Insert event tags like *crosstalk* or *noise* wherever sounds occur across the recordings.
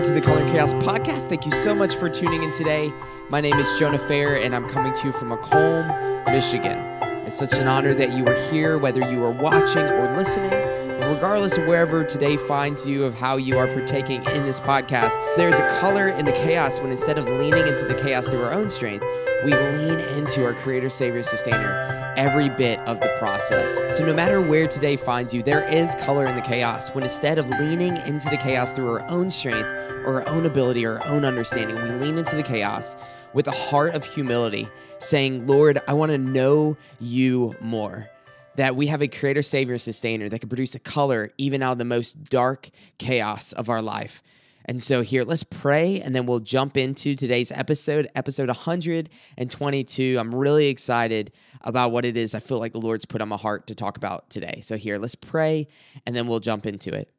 Welcome to the Color Chaos podcast. Thank you so much for tuning in today. My name is Jonah Fair, and I'm coming to you from Macomb, Michigan. It's such an honor that you are here, whether you are watching or listening. But regardless of wherever today finds you, of how you are partaking in this podcast, there's a color in the chaos when instead of leaning into the chaos through our own strength, we lean into our Creator, Savior, Sustainer every bit of the process. So, no matter where today finds you, there is color in the chaos when instead of leaning into the chaos through our own strength or our own ability or our own understanding, we lean into the chaos with a heart of humility, saying, Lord, I want to know you more that we have a creator, savior, sustainer that can produce a color even out of the most dark chaos of our life. And so, here, let's pray and then we'll jump into today's episode, episode 122. I'm really excited about what it is I feel like the Lord's put on my heart to talk about today. So, here, let's pray and then we'll jump into it.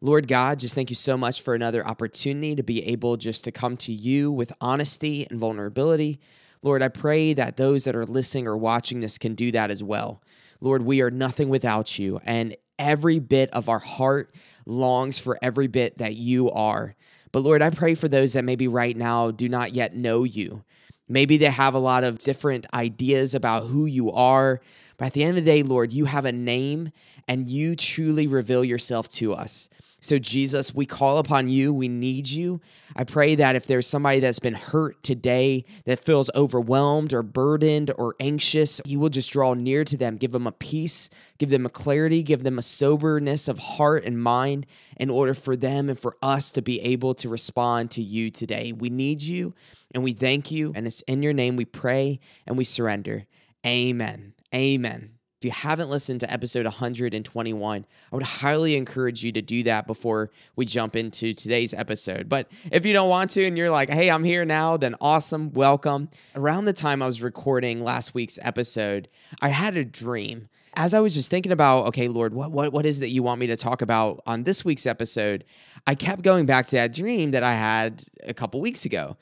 Lord God, just thank you so much for another opportunity to be able just to come to you with honesty and vulnerability. Lord, I pray that those that are listening or watching this can do that as well. Lord, we are nothing without you, and every bit of our heart longs for every bit that you are. But Lord, I pray for those that maybe right now do not yet know you. Maybe they have a lot of different ideas about who you are. But at the end of the day, Lord, you have a name and you truly reveal yourself to us. So, Jesus, we call upon you. We need you. I pray that if there's somebody that's been hurt today, that feels overwhelmed or burdened or anxious, you will just draw near to them, give them a peace, give them a clarity, give them a soberness of heart and mind in order for them and for us to be able to respond to you today. We need you and we thank you. And it's in your name we pray and we surrender. Amen. Amen. If you haven't listened to episode 121, I would highly encourage you to do that before we jump into today's episode. But if you don't want to and you're like, hey, I'm here now, then awesome, welcome. Around the time I was recording last week's episode, I had a dream. As I was just thinking about, okay, Lord, what, what, what is it that you want me to talk about on this week's episode? I kept going back to that dream that I had a couple weeks ago.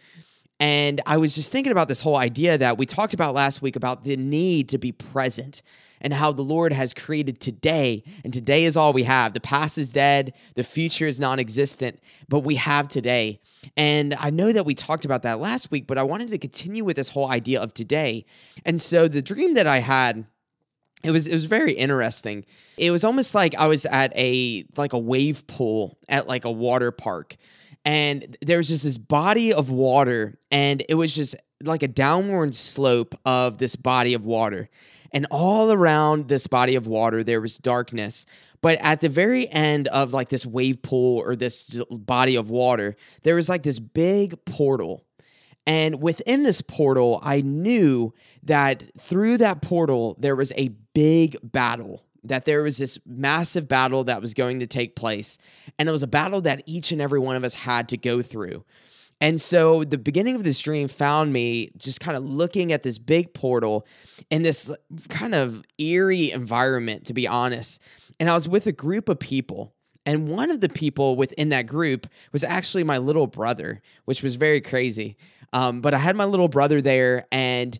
And I was just thinking about this whole idea that we talked about last week about the need to be present and how the Lord has created today. And today is all we have. The past is dead, the future is non existent, but we have today. And I know that we talked about that last week, but I wanted to continue with this whole idea of today. And so the dream that I had it was it was very interesting. It was almost like I was at a like a wave pool at like a water park. And there was just this body of water and it was just like a downward slope of this body of water. And all around this body of water, there was darkness. But at the very end of like this wave pool or this body of water, there was like this big portal. And within this portal, I knew that through that portal, there was a big battle, that there was this massive battle that was going to take place. And it was a battle that each and every one of us had to go through. And so the beginning of this dream found me just kind of looking at this big portal in this kind of eerie environment, to be honest. And I was with a group of people. And one of the people within that group was actually my little brother, which was very crazy. Um, but I had my little brother there, and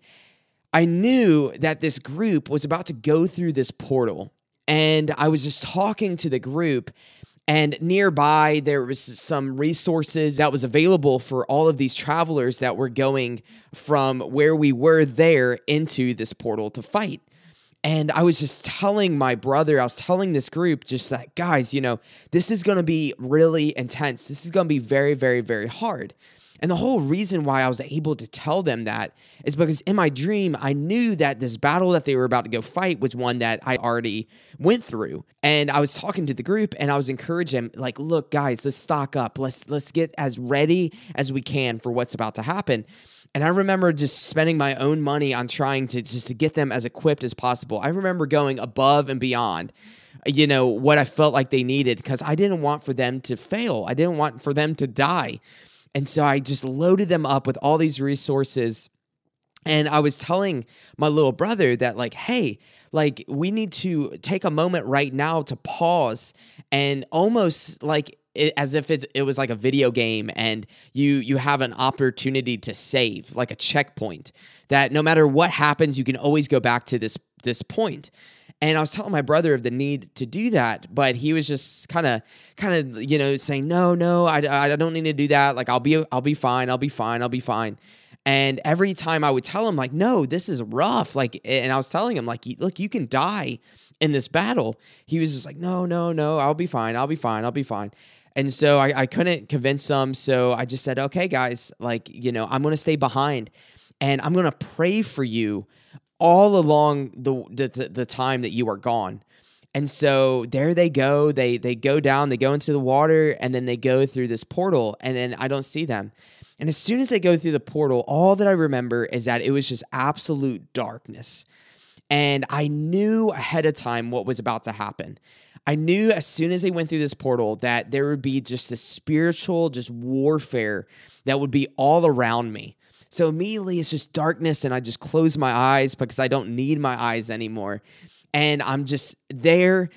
I knew that this group was about to go through this portal. And I was just talking to the group, and nearby, there was some resources that was available for all of these travelers that were going from where we were there into this portal to fight. And I was just telling my brother, I was telling this group, just that, guys, you know, this is going to be really intense. This is going to be very, very, very hard. And the whole reason why I was able to tell them that is because in my dream, I knew that this battle that they were about to go fight was one that I already went through. And I was talking to the group and I was encouraging them, like, look, guys, let's stock up. Let's let's get as ready as we can for what's about to happen. And I remember just spending my own money on trying to just to get them as equipped as possible. I remember going above and beyond you know what I felt like they needed because I didn't want for them to fail. I didn't want for them to die. And so I just loaded them up with all these resources. And I was telling my little brother that, like, hey, like, we need to take a moment right now to pause and almost like it, as if it's, it was like a video game and you you have an opportunity to save like a checkpoint that no matter what happens you can always go back to this this point And I was telling my brother of the need to do that, but he was just kind of, kind of, you know, saying, no, no, I, I don't need to do that. Like, I'll be, I'll be fine. I'll be fine. I'll be fine. And every time I would tell him, like, no, this is rough. Like, and I was telling him, like, look, you can die in this battle. He was just like, no, no, no, I'll be fine. I'll be fine. I'll be fine. And so I, I couldn't convince them. So I just said, okay, guys, like, you know, I'm going to stay behind and I'm going to pray for you all along the, the the time that you are gone. And so there they go. They they go down, they go into the water, and then they go through this portal, and then I don't see them. And as soon as they go through the portal, all that I remember is that it was just absolute darkness. And I knew ahead of time what was about to happen. I knew as soon as they went through this portal that there would be just this spiritual, just warfare that would be all around me. So immediately it's just darkness, and I just close my eyes because I don't need my eyes anymore. And I'm just there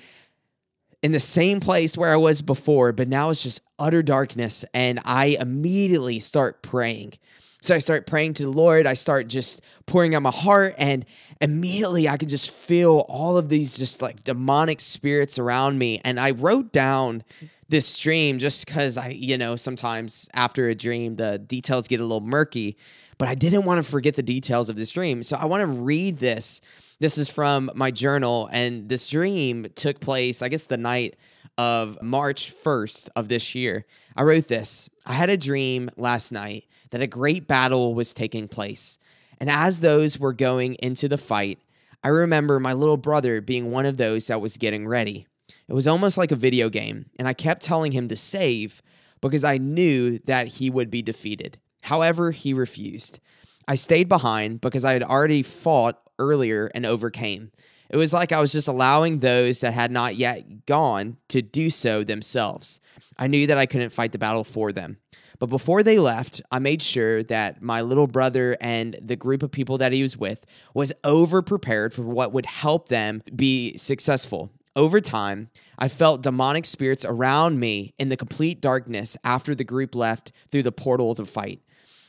in the same place where I was before, but now it's just utter darkness. And I immediately start praying. So I start praying to the Lord. I start just pouring out my heart, and immediately I could just feel all of these just like demonic spirits around me. And I wrote down this dream just because I, you know, sometimes after a dream, the details get a little murky but I didn't want to forget the details of this dream. So I want to read this. This is from my journal, and this dream took place, I guess, the night of March 1st of this year. I wrote this I had a dream last night that a great battle was taking place. And as those were going into the fight, I remember my little brother being one of those that was getting ready. It was almost like a video game, and I kept telling him to save because I knew that he would be defeated. However, he refused. I stayed behind because I had already fought earlier and overcame. It was like I was just allowing those that had not yet gone to do so themselves. I knew that I couldn't fight the battle for them. But before they left, I made sure that my little brother and the group of people that he was with was over prepared for what would help them be successful. Over time, I felt demonic spirits around me in the complete darkness after the group left through the portal to fight.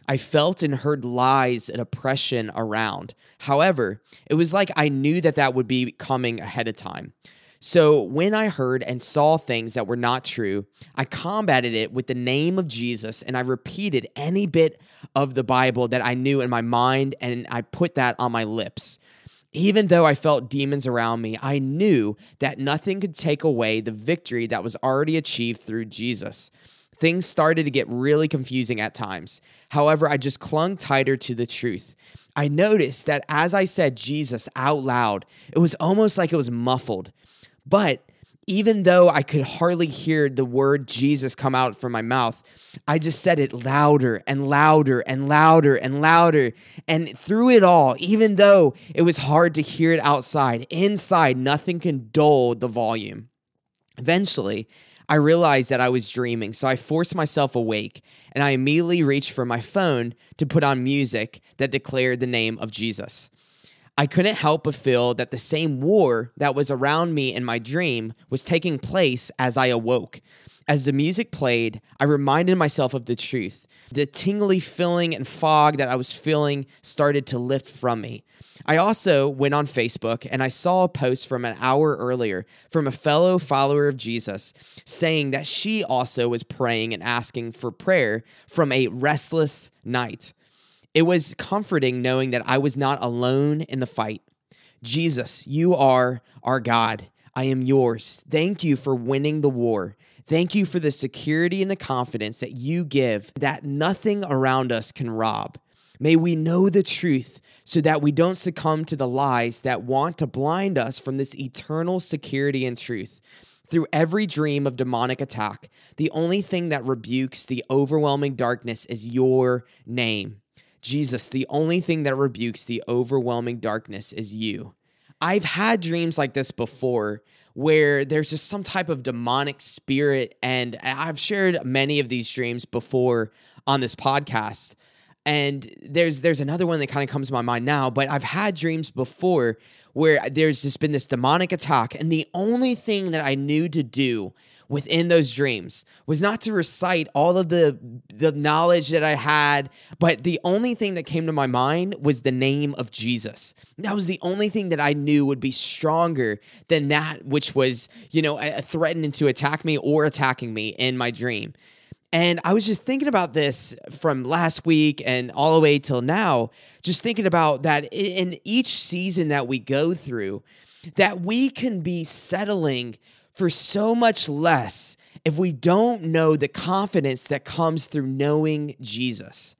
I felt and heard lies and oppression around. However, it was like I knew that that would be coming ahead of time. So when I heard and saw things that were not true, I combated it with the name of Jesus and I repeated any bit of the Bible that I knew in my mind and I put that on my lips. Even though I felt demons around me, I knew that nothing could take away the victory that was already achieved through Jesus. Things started to get really confusing at times. However, I just clung tighter to the truth. I noticed that as I said Jesus out loud, it was almost like it was muffled. But even though I could hardly hear the word Jesus come out from my mouth, I just said it louder and louder and louder and louder. And through it all, even though it was hard to hear it outside, inside, nothing can dull the volume. Eventually, I realized that I was dreaming, so I forced myself awake and I immediately reached for my phone to put on music that declared the name of Jesus. I couldn't help but feel that the same war that was around me in my dream was taking place as I awoke. As the music played, I reminded myself of the truth. The tingly feeling and fog that I was feeling started to lift from me. I also went on Facebook and I saw a post from an hour earlier from a fellow follower of Jesus saying that she also was praying and asking for prayer from a restless night. It was comforting knowing that I was not alone in the fight. Jesus, you are our God. I am yours. Thank you for winning the war. Thank you for the security and the confidence that you give that nothing around us can rob. May we know the truth so that we don't succumb to the lies that want to blind us from this eternal security and truth. Through every dream of demonic attack, the only thing that rebukes the overwhelming darkness is your name. Jesus, the only thing that rebukes the overwhelming darkness is you. I've had dreams like this before where there's just some type of demonic spirit, and I've shared many of these dreams before on this podcast. And there's there's another one that kind of comes to my mind now, but I've had dreams before where there's just been this demonic attack, and the only thing that I knew to do within those dreams was not to recite all of the the knowledge that I had, but the only thing that came to my mind was the name of Jesus. That was the only thing that I knew would be stronger than that which was, you know, threatening to attack me or attacking me in my dream. And I was just thinking about this from last week and all the way till now, just thinking about that in each season that we go through, that we can be settling for so much less if we don't know the confidence that comes through knowing Jesus.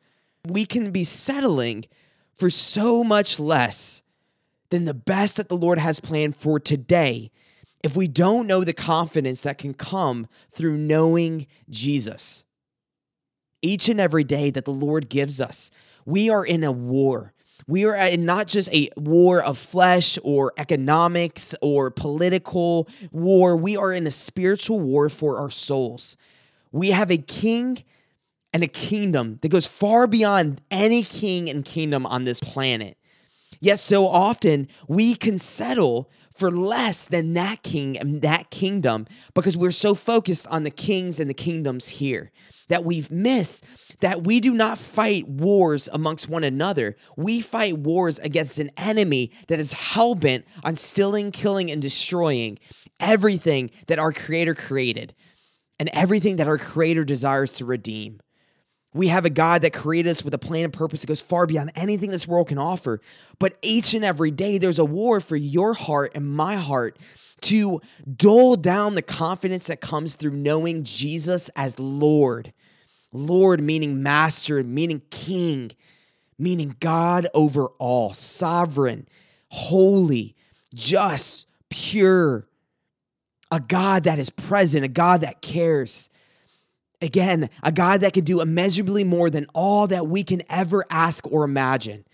We can be settling for so much less than the best that the Lord has planned for today if we don't know the confidence that can come through knowing Jesus. Each and every day that the Lord gives us, we are in a war. We are in not just a war of flesh or economics or political war. We are in a spiritual war for our souls. We have a king and a kingdom that goes far beyond any king and kingdom on this planet. Yet, so often we can settle for less than that king and that kingdom because we're so focused on the kings and the kingdoms here that we've missed that we do not fight wars amongst one another. We fight wars against an enemy that is hell bent on stealing, killing, and destroying everything that our Creator created and everything that our Creator desires to redeem. We have a God that created us with a plan and purpose that goes far beyond anything this world can offer. But each and every day, there's a war for your heart and my heart to dull down the confidence that comes through knowing Jesus as Lord. Lord meaning master, meaning king, meaning God over all, sovereign, holy, just, pure, a God that is present, a God that cares. Again, a God that can do immeasurably more than all that we can ever ask or imagine.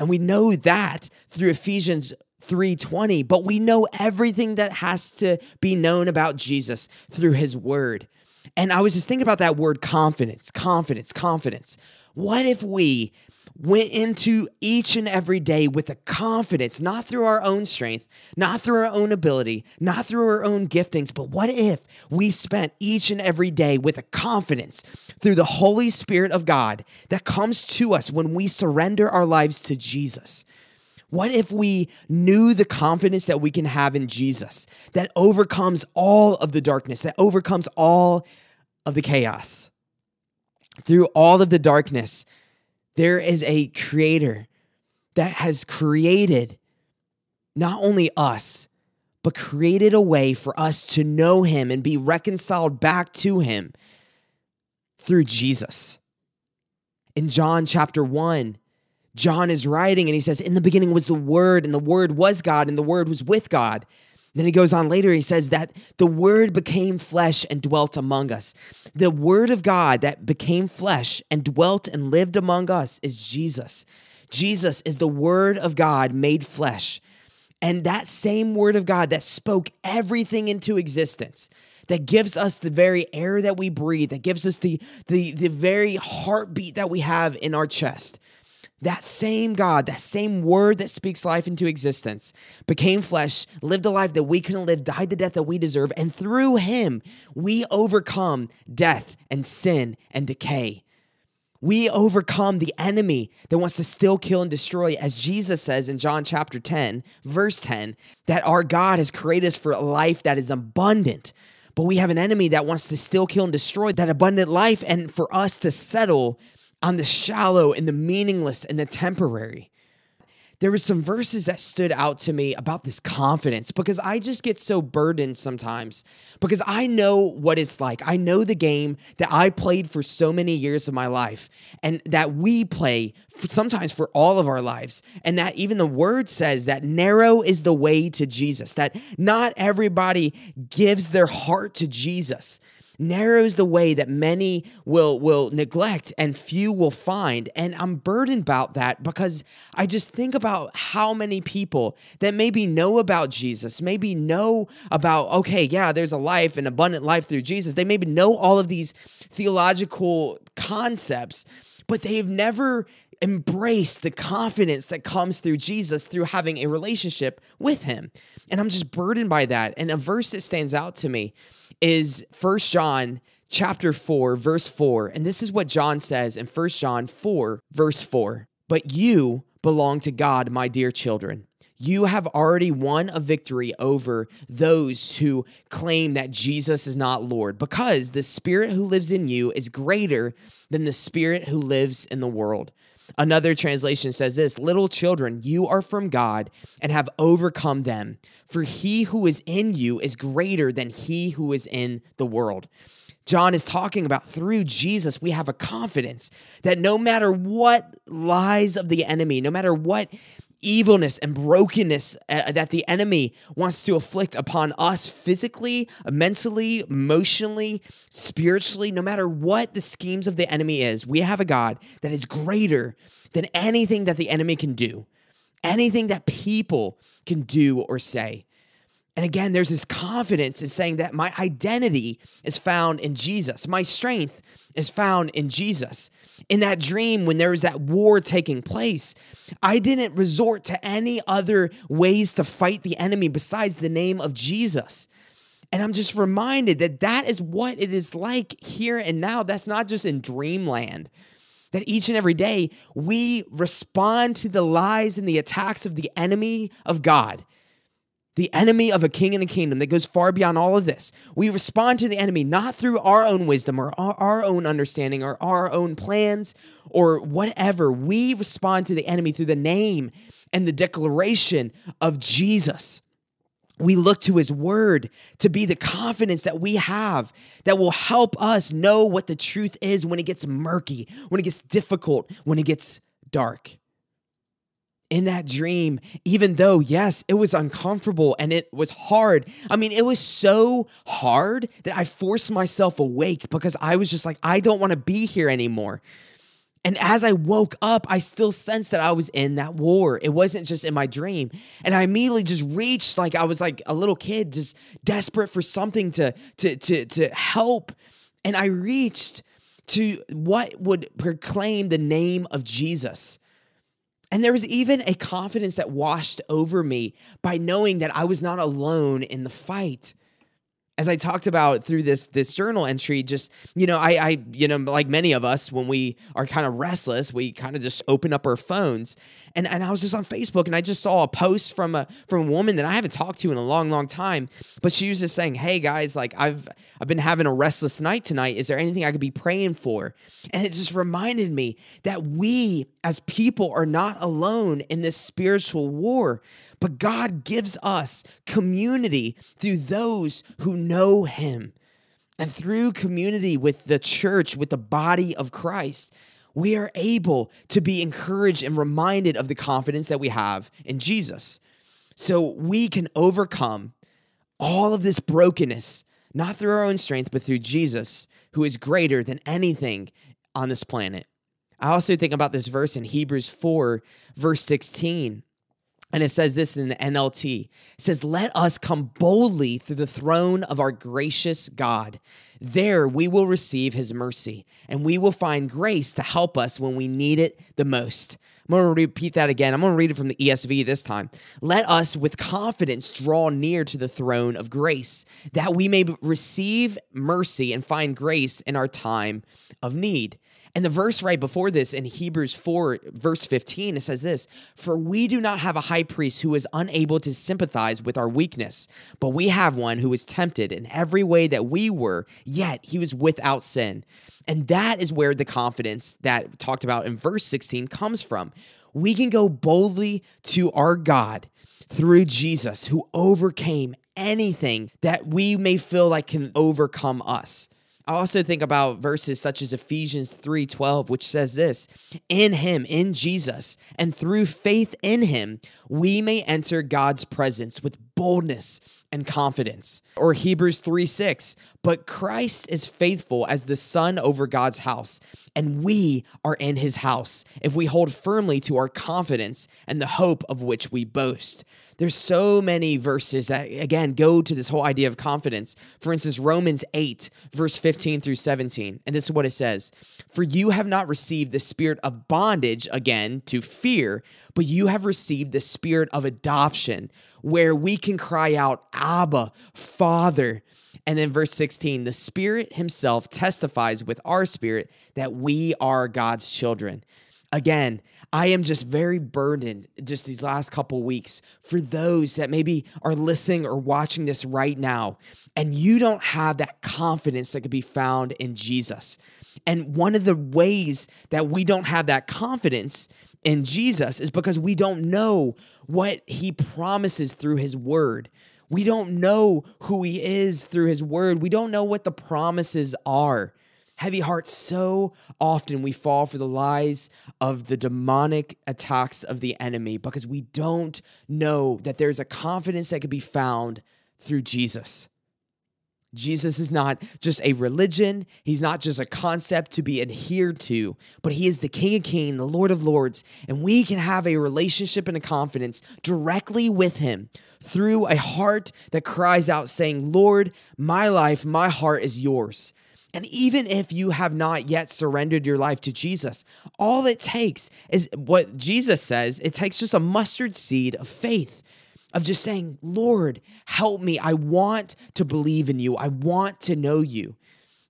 And we know that through Ephesians 3:20, but we know everything that has to be known about Jesus through his word. And I was just thinking about that word confidence, confidence, confidence. What if we went into each and every day with a confidence, not through our own strength, not through our own ability, not through our own giftings, but what if we spent each and every day with a confidence through the Holy Spirit of God that comes to us when we surrender our lives to Jesus? What if we knew the confidence that we can have in Jesus that overcomes all of the darkness, that overcomes all of the chaos? Through all of the darkness, there is a creator that has created not only us, but created a way for us to know him and be reconciled back to him through Jesus. In John chapter 1, John is writing and he says, In the beginning was the Word, and the Word was God, and the Word was with God. Then he goes on later, he says that the Word became flesh and dwelt among us. The Word of God that became flesh and dwelt and lived among us is Jesus. Jesus is the Word of God made flesh. And that same Word of God that spoke everything into existence, that gives us the very air that we breathe, that gives us the, the, the very heartbeat that we have in our chest that same God, that same word that speaks life into existence, became flesh, lived a life that we couldn't live, died the death that we deserve, and through him, we overcome death and sin and decay. We overcome the enemy that wants to still kill and destroy, as Jesus says in John chapter 10, verse 10, that our God has created us for a life that is abundant. But we have an enemy that wants to still kill and destroy that abundant life, and for us to settle on the shallow and the meaningless and the temporary. There were some verses that stood out to me about this confidence because I just get so burdened sometimes because I know what it's like. I know the game that I played for so many years of my life and that we play sometimes for all of our lives. And that even the word says that narrow is the way to Jesus, that not everybody gives their heart to Jesus narrows the way that many will will neglect and few will find and i'm burdened about that because i just think about how many people that maybe know about jesus maybe know about okay yeah there's a life an abundant life through jesus they maybe know all of these theological concepts but they've never embraced the confidence that comes through Jesus through having a relationship with him. And I'm just burdened by that. And a verse that stands out to me is First John chapter 4 verse 4. And this is what John says in First John 4 verse 4. But you belong to God, my dear children. You have already won a victory over those who claim that Jesus is not Lord because the spirit who lives in you is greater than the spirit who lives in the world. Another translation says this Little children, you are from God and have overcome them, for he who is in you is greater than he who is in the world. John is talking about through Jesus, we have a confidence that no matter what lies of the enemy, no matter what evilness and brokenness uh, that the enemy wants to afflict upon us physically, mentally, emotionally, spiritually, no matter what the schemes of the enemy is, we have a God that is greater than anything that the enemy can do, anything that people can do or say. And again, there's this confidence in saying that my identity is found in Jesus. My strength is found in Jesus. In that dream, when there was that war taking place, I didn't resort to any other ways to fight the enemy besides the name of Jesus. And I'm just reminded that that is what it is like here and now. That's not just in dreamland. That each and every day we respond to the lies and the attacks of the enemy of God the enemy of a king and a kingdom that goes far beyond all of this. We respond to the enemy not through our own wisdom or our, own understanding or our own plans or whatever. We respond to the enemy through the name and the declaration of Jesus. We look to his word to be the confidence that we have that will help us know what the truth is when it gets murky, when it gets difficult, when it gets dark in that dream, even though, yes, it was uncomfortable and it was hard. I mean, it was so hard that I forced myself awake because I was just like, I don't want to be here anymore. And as I woke up, I still sensed that I was in that war. It wasn't just in my dream. And I immediately just reached like I was like a little kid, just desperate for something to to to to help. And I reached to what would proclaim the name of Jesus. And there was even a confidence that washed over me by knowing that I was not alone in the fight as I talked about through this this journal entry, just you know, I, I you know, like many of us, when we are kind of restless, we kind of just open up our phones, and and I was just on Facebook, and I just saw a post from a from a woman that I haven't talked to in a long, long time, but she was just saying, "Hey guys, like I've I've been having a restless night tonight. Is there anything I could be praying for?" And it just reminded me that we as people are not alone in this spiritual war. But God gives us community through those who know Him. And through community with the church, with the body of Christ, we are able to be encouraged and reminded of the confidence that we have in Jesus. So we can overcome all of this brokenness, not through our own strength, but through Jesus, who is greater than anything on this planet. I also think about this verse in Hebrews 4, verse 16. And it says this in the NLT. It says, Let us come boldly through the throne of our gracious God. There we will receive his mercy, and we will find grace to help us when we need it the most. I'm going to repeat that again. I'm going to read it from the ESV this time. Let us with confidence draw near to the throne of grace, that we may receive mercy and find grace in our time of need. And the verse right before this in Hebrews 4, verse 15, it says this For we do not have a high priest who is unable to sympathize with our weakness, but we have one who was tempted in every way that we were, yet he was without sin. And that is where the confidence that talked about in verse 16 comes from. We can go boldly to our God through Jesus, who overcame anything that we may feel like can overcome us. I also think about verses such as Ephesians 3:12 which says this, in him in Jesus and through faith in him we may enter God's presence with boldness and confidence. Or Hebrews 3 6, but Christ is faithful as the Son over God's house, and we are in his house if we hold firmly to our confidence and the hope of which we boast. There's so many verses that again go to this whole idea of confidence. For instance, Romans 8, verse 15 through 17. And this is what it says For you have not received the spirit of bondage again to fear, but you have received the spirit of adoption, where we can cry out, Abba, Father. And then verse 16, the Spirit Himself testifies with our spirit that we are God's children. Again, I am just very burdened just these last couple weeks for those that maybe are listening or watching this right now, and you don't have that confidence that could be found in Jesus. And one of the ways that we don't have that confidence in Jesus is because we don't know what he promises through his word. We don't know who he is through his word. We don't know what the promises are. Heavy hearts, so often we fall for the lies of the demonic attacks of the enemy because we don't know that there's a confidence that can be found through Jesus. Jesus is not just a religion, he's not just a concept to be adhered to, but he is the King of Kings, the Lord of Lords, and we can have a relationship and a confidence directly with him through a heart that cries out, saying, Lord, my life, my heart is yours. And even if you have not yet surrendered your life to Jesus, all it takes is what Jesus says it takes just a mustard seed of faith of just saying, Lord, help me. I want to believe in you. I want to know you.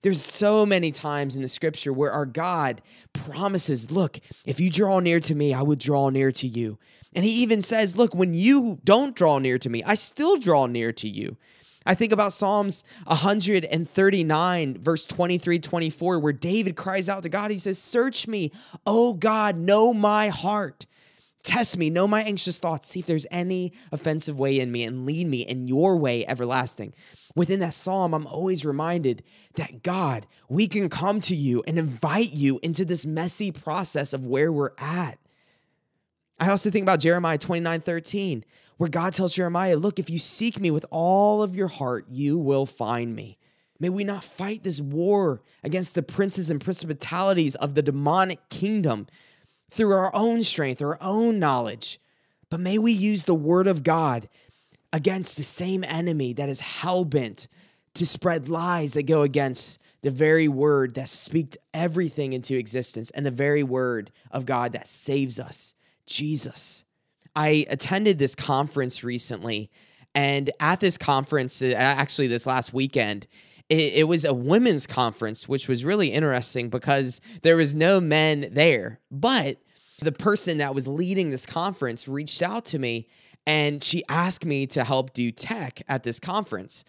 There's so many times in the scripture where our God promises, Look, if you draw near to me, I will draw near to you. And he even says, Look, when you don't draw near to me, I still draw near to you. I think about Psalms 139, verse 23, 24, where David cries out to God. He says, Search me, oh God, know my heart. Test me, know my anxious thoughts, see if there's any offensive way in me, and lead me in your way everlasting. Within that psalm, I'm always reminded that God, we can come to you and invite you into this messy process of where we're at. I also think about Jeremiah 29 13, where God tells Jeremiah, Look, if you seek me with all of your heart, you will find me. May we not fight this war against the princes and principalities of the demonic kingdom through our own strength, our own knowledge. But may we use the word of God against the same enemy that is hell bent to spread lies that go against the very word that speaks everything into existence and the very word of God that saves us, Jesus. I attended this conference recently, and at this conference, uh, actually, this last weekend, it, it, was a women's conference, which was really interesting because there was no men there. But the person that was leading this conference reached out to me and she asked me to help do tech at this conference.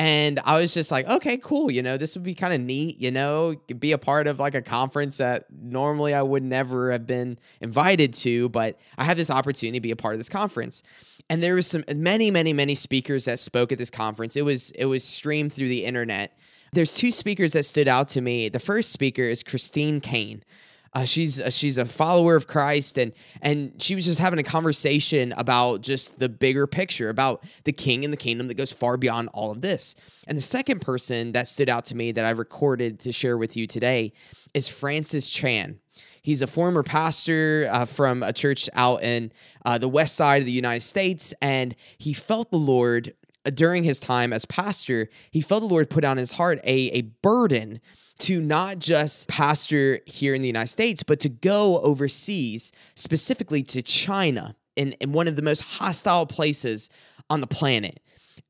And I was just like, okay, cool. You know, this would be kind of neat, you know, be a part of like a conference that normally I would never have been invited to, but I have this opportunity to be a part of this conference. And there was some many, many, many speakers that spoke at this conference. It was it was streamed through the internet. There's two speakers that stood out to me. The first speaker is Christine Caine. Uh, she's uh, she's a follower of Christ, and and she was just having a conversation about just the bigger picture about the King and the kingdom that goes far beyond all of this. And the second person that stood out to me that I recorded to share with you today is Francis Chan. He's a former pastor uh, from a church out in uh, the west side of the United States, and he felt the Lord uh, during his time as pastor. He felt the Lord put on his heart a a burden to not just pastor here in the United States, but to go overseas, specifically to China, in, in one of the most hostile places on the planet.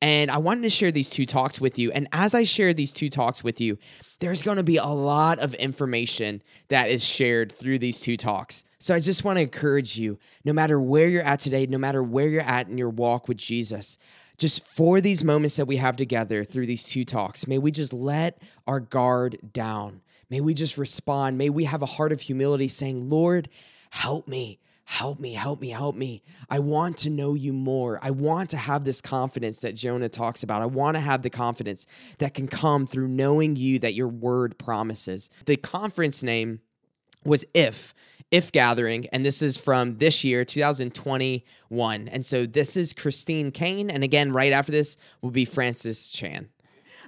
And I wanted to share these two talks with you. And as I share these two talks with you, there's going to be a lot of information that is shared through these two talks. So I just want to encourage you no matter where you're at today, no matter where you're at in your walk with Jesus, just for these moments that we have together through these two talks, may we just let our guard down. May we just respond. May we have a heart of humility saying, Lord, help me. Help me, help me, help me. I want to know you more. I want to have this confidence that Jonah talks about. I want to have the confidence that can come through knowing you that your word promises. The conference name was If. If Gathering, and this is from this year, 2021. And so this is Christine Caine. And again, right after this will be Francis Chan.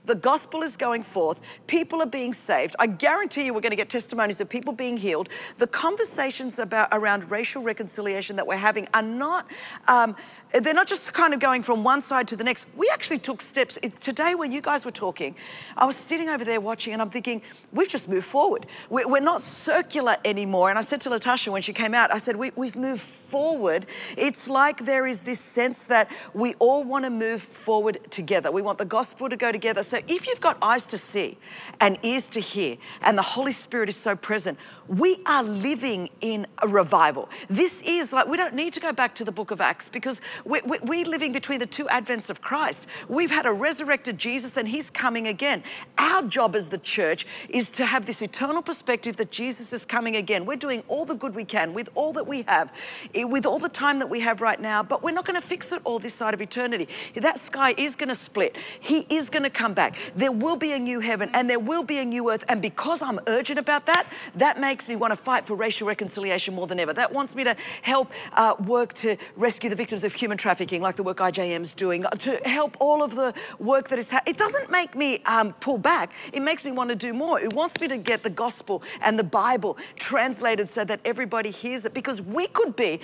The gospel is going forth. People are being saved. I guarantee you we're going to get testimonies of people being healed. The conversations about around racial reconciliation that we're having are not, um, they're not just kind of going from one side to the next. We actually took steps. Today, when you guys were talking, I was sitting over there watching and I'm thinking, we've just moved forward. We're not circular anymore. And I said to Latasha when she came out, I said, we, we've moved forward. It's like there is this sense that we all want to move forward together. We want the gospel to go together. So if you've got eyes to see and ears to hear, and the Holy Spirit is so present, we are living in a revival. This is like, we don't need to go back to the book of Acts because we're, we're living between the two advents of Christ. We've had a resurrected Jesus and he's coming again. Our job as the church is to have this eternal perspective that Jesus is coming again. We're doing all the good we can with all that we have, eh, with all the time that we have right now, but we're not going to fix it all this side of eternity. That sky is going to split. He is going to come back. There will be a new heaven and there will be a new earth. And because I'm urgent about that, that makes makes me want to fight for racial reconciliation more than ever. That wants me to help uh, work to rescue the victims of human trafficking, like the work IJM's doing, to help all of the work that is happening. It doesn't make me um, pull back. It makes me want to do more. It wants me to get the gospel and the Bible translated so that everybody hears it because we could be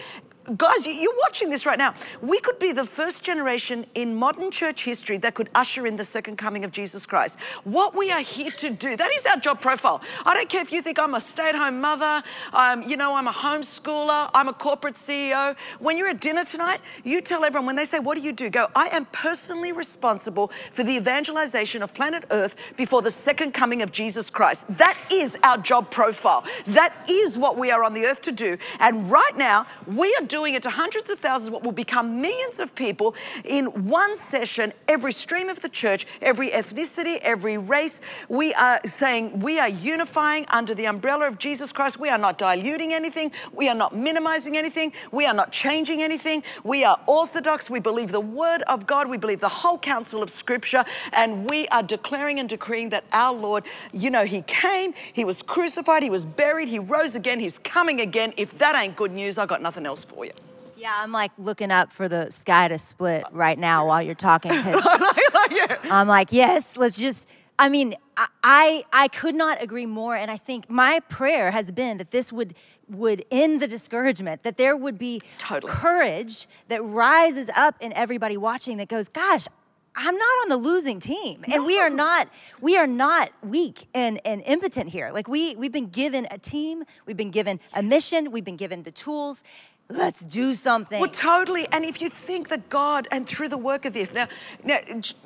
guys, you're watching this right now. We could be the first generation in modern church history that could usher in the second coming of Jesus Christ. What we are here to do, that is our job profile. I don't care if you think I'm a stay at home mother, um, you know, I'm a homeschooler, I'm a corporate CEO. When you're at dinner tonight, you tell everyone, when they say, What do you do? Go, I am personally responsible for the evangelization of planet Earth before the second coming of Jesus Christ. That is our job profile. That is what we are on the earth to do. And right now, we are doing doing it to hundreds of thousands, what will become millions of people in one session, every stream of the church, every ethnicity, every race. We are saying we are unifying under the umbrella of Jesus Christ. We are not diluting anything. We are not minimizing anything. We are not changing anything. We are orthodox. We believe the word of God. We believe the whole counsel of scripture. And we are declaring and decreeing that our Lord, you know, He came, He was crucified, He was buried, He rose again, He's coming again. If that ain't good news, I got nothing else for you. Yeah, I'm like looking up for the sky to split right now while you're talking. *laughs* I'm like, yes, let's just. I mean, I I could not agree more, and I think my prayer has been that this would would end the discouragement, that there would be totally. courage that rises up in everybody watching that goes, gosh, I'm not on the losing team. And no. we are not we are not weak and, and impotent here. Like we we've been given a team, we've been given a mission, we've been given the tools let's do something. Well, totally. And if you think that God, and through the work of if, now, now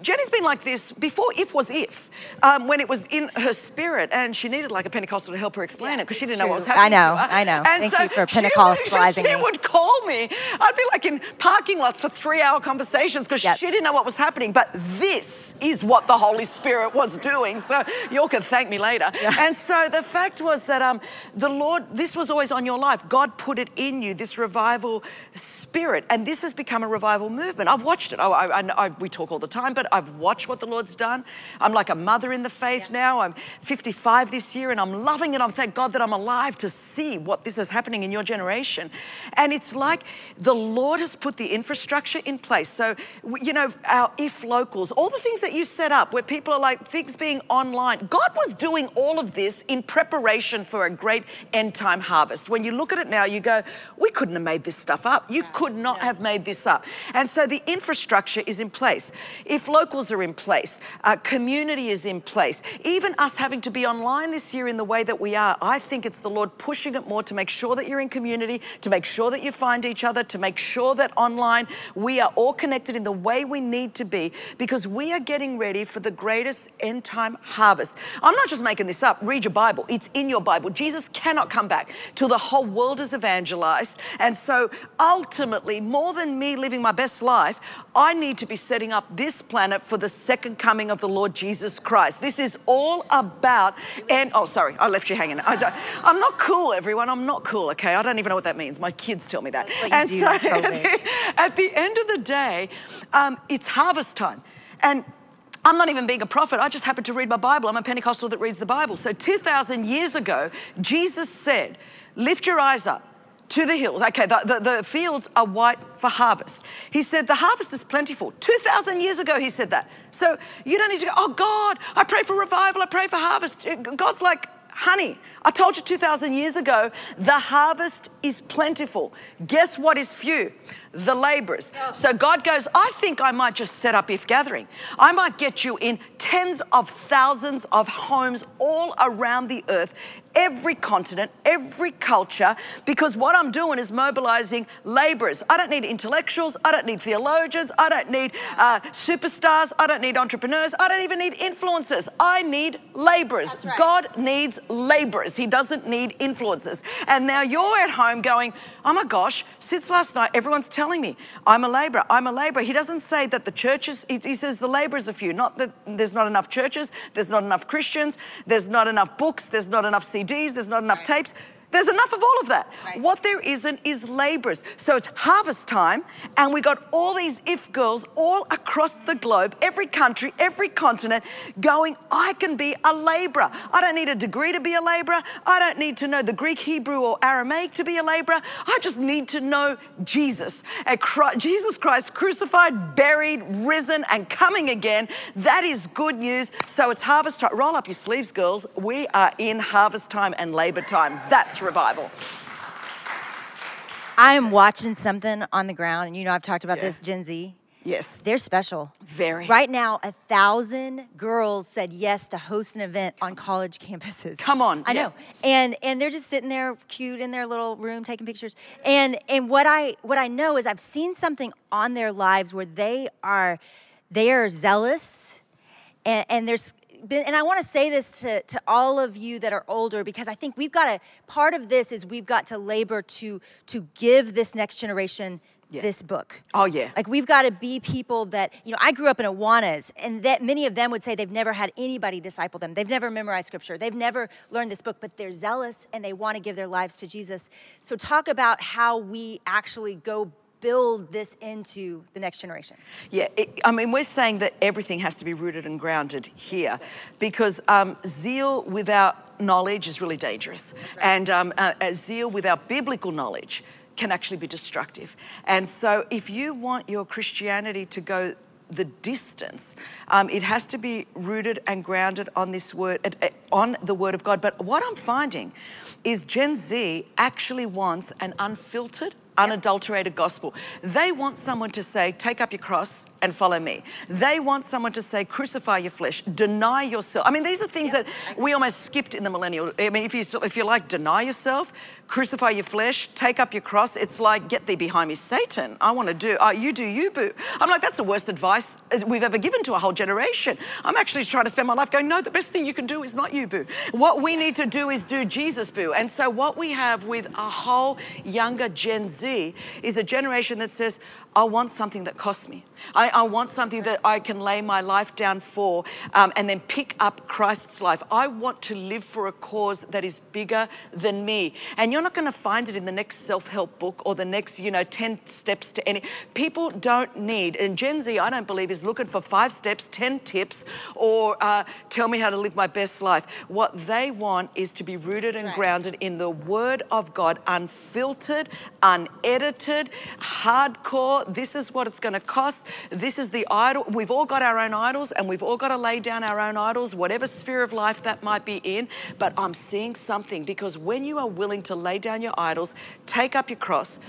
Jennie's been like this before if was if, um, when it was in her spirit, and she needed like a Pentecostal to help her explain yeah, it because she didn't true. know what was happening. I know, I know. And Thank so you for *laughs* Pentecostalizing she would, she would call me. I'd be like in parking lots for three hour conversations because yep. she didn't know what was happening. But this is what the Holy Spirit was doing. So you can thank me later. Yeah. And so the fact was that um, the Lord, this was always on your life. God put it in you, this revival spirit. And this has become a revival movement. I've watched it. I, I, I, we talk all the time, but I've watched what the Lord's done. I'm like a mother in the faith yeah. now. I'm 55 this year and I'm loving it. I'm thank God that I'm alive to see what this is happening in your generation. And it's like the Lord has put the infrastructure in place. So, you know, our if locals, all the things that you set up where people are like things being online. God was doing all of this in preparation for a great end time harvest. When you look at it now, you go, we couldn't have made this stuff up. You could not have made this up. And so the infrastructure is in place. If locals are in place, uh, community is in place, even us having to be online this year in the way that we are, I think it's the Lord pushing it more to make sure that you're in community, to make sure that you find each other, to make sure that online we are all connected in the way we need to be because we are getting ready for the greatest end time harvest. I'm not just making this up. Read your Bible. It's in your Bible. Jesus cannot come back till the whole world is evangelized and and so ultimately, more than me living my best life, I need to be setting up this planet for the second coming of the Lord Jesus Christ. This is all about, and oh, sorry, I left you hanging. I don't, I'm not cool, everyone. I'm not cool, okay? I don't even know what that means. My kids tell me that. and so *laughs* at the, at the, end of the day, um, it's harvest time. And I'm not even being a prophet. I just happen to read my Bible. I'm a Pentecostal that reads the Bible. So 2,000 years ago, Jesus said, Lift your eyes up to the hills. Okay, the, the, the, fields are white for harvest. He said, The harvest is plentiful. 2,000 years ago, he said that. So you don't need to go, Oh God, I pray for revival, I pray for harvest. God's like, honey, I told you 2,000 years ago, the harvest is plentiful. Guess what is few? The laborers. Oh. So God goes, I think I might just set up If Gathering. I might get you in tens of thousands of homes all around the earth every continent, every culture, because what I'm doing is mobilizing laborers. I don't need intellectuals, I don't need theologians, I don't need uh, superstars, I don't need entrepreneurs, I don't even need influencers. I need laborers. Right. God needs laborers, He doesn't need influencers. And now you're at home going, oh my gosh, since last night, everyone's telling me I'm a laborer, I'm a laborer. He doesn't say that the churches, he says the laborers are few, not that there's not enough churches, there's not enough Christians, there's not enough books, there's not enough CDs CDs, there's not enough right. tapes. There's enough of all of that. Right. What there isn't is laborers. So it's harvest time, and we got all these if girls all across the globe, every country, every continent, going, I can be a laborer. I don't need a degree to be a laborer. I don't need to know the Greek, Hebrew, or Aramaic to be a laborer. I just need to know Jesus. Christ, Jesus Christ crucified, buried, risen, and coming again. That is good news. So it's harvest time. Roll up your sleeves, girls. We are in harvest time and labor time. That's revival. I am watching something on the ground, and you know I've talked about yeah. this Gen Z. Yes. They're special. Very. Right now, a thousand girls said yes to host an event on college campuses. Come on. I yeah. know. And and they're just sitting there cute in their little room taking pictures. And and what I what I know is I've seen something on their lives where they are they are zealous and, and there's been, and I want to say this to, to all of you that are older because I think we've got to, part of this is we've got to labor to, to give this next generation yeah. this book. Oh yeah. Like we've got to be people that, you know, I grew up in Awanas and that many of them would say they've never had anybody disciple them. They've never memorized scripture. They've never learned this book, but they're zealous and they want to give their lives to Jesus. So talk about how we actually go build this into the next generation? Yeah, it, I mean, we're saying that everything has to be rooted and grounded here because um, zeal without knowledge is really dangerous. Right. And um, uh, zeal without biblical knowledge can actually be destructive. And so, if you want your Christianity to go the distance. Um, it has to be rooted and grounded on this word, on the word of God. But what I'm finding is Gen Z actually wants an unfiltered, unadulterated gospel. They want someone to say, take up your cross and follow me. They want someone to say, crucify your flesh, deny yourself. I mean, these are things that we almost skipped in the millennial. I mean, if you if you like, deny yourself, crucify your flesh, take up your cross. It's like, get thee behind me, Satan. I want to do. Uh, you do you, boo. I'm like, that's the worst advice we've ever given to a whole generation. I'm actually trying to spend my life going, no, the best thing you can do is not you, boo. What we need to do is do Jesus, boo. And so what we have with a whole younger Gen Z is a generation that says, I want something that costs me. I, I want something that I can lay my life down for um, and then pick up Christ's life. I want to live for a cause that is bigger than me. And you're not going to find it in the next self help book or the next, you know, 10 steps to any. People don't need, and Gen Z, I don't believe, is looking for five steps, 10 tips, or uh, tell me how to live my best life. What they want is to be rooted and right. grounded in the Word of God, unfiltered, unedited, hardcore this is what it's going to cost. This is the idol. We've all got our own idols and we've all got to lay down our own idols, whatever sphere of life that might be in. But I'm seeing something because when you are willing to lay down your idols, take up your cross,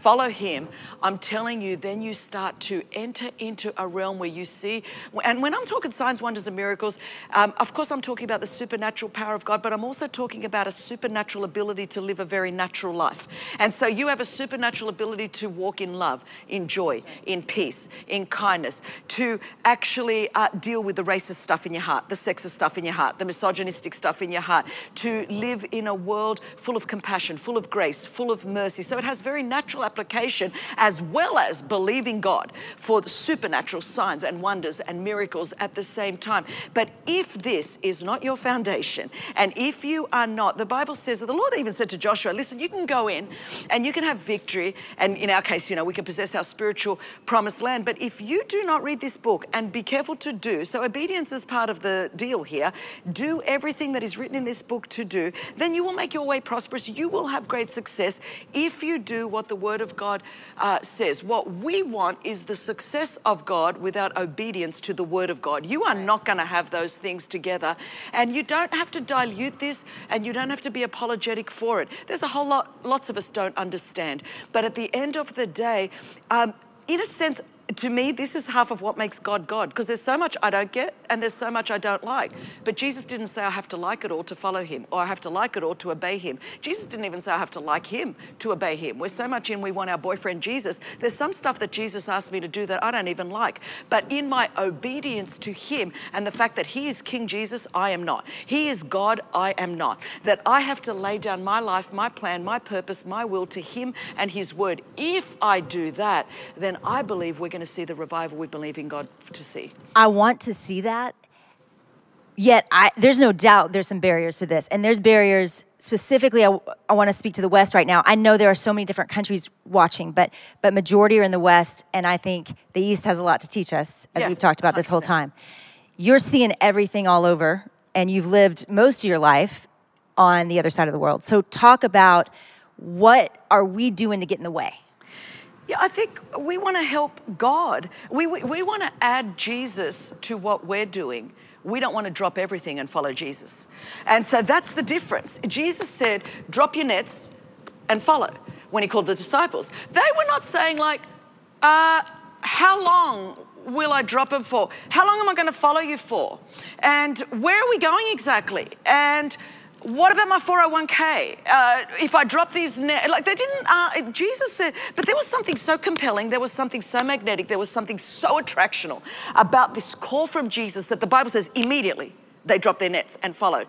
follow him, I'm telling you, then you start to enter into a realm where you see. And when I'm talking signs, wonders, and miracles, um, of course, I'm talking about the supernatural power of God, but I'm also talking about a supernatural ability to live a very natural life. And so you have a supernatural ability to walk in love, in joy, in peace, in kindness, to actually uh, deal with the racist stuff in your heart, the sexist stuff in your heart, the misogynistic stuff in your heart, to live in a world full of compassion, full of grace, full of mercy. So it has very natural application as well as believing God for the supernatural signs and wonders and miracles at the same time. But if this is not your foundation, and if you are not, the Bible says that the Lord even said to Joshua, listen, you can go in and you can have victory. And in our case, you know, we can possess our spiritual promised land. But if you do not read this book and be careful to do, so obedience is part of the deal here, do everything that is written in this book to do, then you will make your way prosperous. You will have great success if you do what the Word of God uh, says. What we want is the success of God without obedience to the Word of God. You are not going to have those things together. And you don't have to dilute this and you don't have to be apologetic for it. There's a whole lot, lots of us don't understand. But at the end of the day, um, in a sense, to me, this is half of what makes God God because there's so much I don't get and there's so much I don't like. But Jesus didn't say I have to like it all to follow him or I have to like it all to obey him. Jesus didn't even say I have to like him to obey him. We're so much in we want our boyfriend Jesus. There's some stuff that Jesus asked me to do that I don't even like. But in my obedience to him and the fact that he is King Jesus, I am not. He is God, I am not. That I have to lay down my life, my plan, my purpose, my will to him and his word. If I do that, then I believe we're going to see the revival we believe in God to see. I want to see that. Yet, I, there's no doubt there's some barriers to this. And there's barriers specifically, I, I want to speak to the West right now. I know there are so many different countries watching, but, but majority are in the West. And I think the East has a lot to teach us, as Yeah, we've talked about this whole time. You're seeing everything all over, and you've lived most of your life on the other side of the world. So, talk about what are we doing to get in the way? Yeah, I think we want to help God. We, we, we want to add Jesus to what we're doing. We don't want to drop everything and follow Jesus. And so that's the difference. Jesus said, drop your nets and follow when he called the disciples. They were not saying, like, uh, how long will I drop them for? How long am I going to follow you for? And where are we going exactly? And what about my 401k? Uh, if I drop these, like they didn't, uh, Jesus said, but there was something so compelling, there was something so magnetic, there was something so attractional about this call from Jesus that the Bible says immediately they dropped their nets and followed.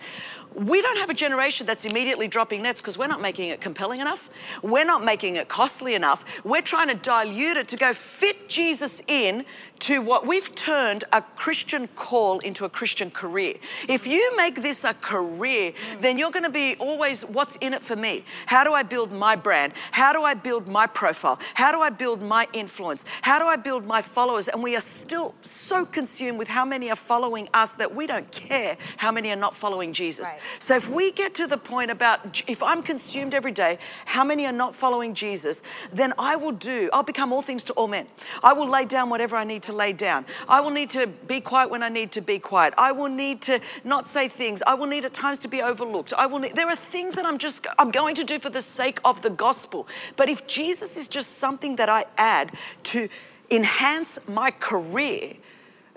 We don't have a generation that's immediately dropping nets because we're not making it compelling enough. We're not making it costly enough. We're trying to dilute it to go fit Jesus in to what we've turned a Christian call into a Christian career. If you make this a career, then you're going to be always what's in it for me? How do I build my brand? How do I build my profile? How do I build my influence? How do I build my followers? And we are still so consumed with how many are following us that we don't care how many are not following Jesus. Right. So if we get to the point about if I'm consumed every day, how many are not following Jesus, then I will do, I'll become all things to all men. I will lay down whatever I need to lay down. I will need to be quiet when I need to be quiet. I will need to not say things. I will need at times to be overlooked. I will need, there are things that I'm just, I'm going to do for the sake of the gospel. But if Jesus is just something that I add to enhance my career,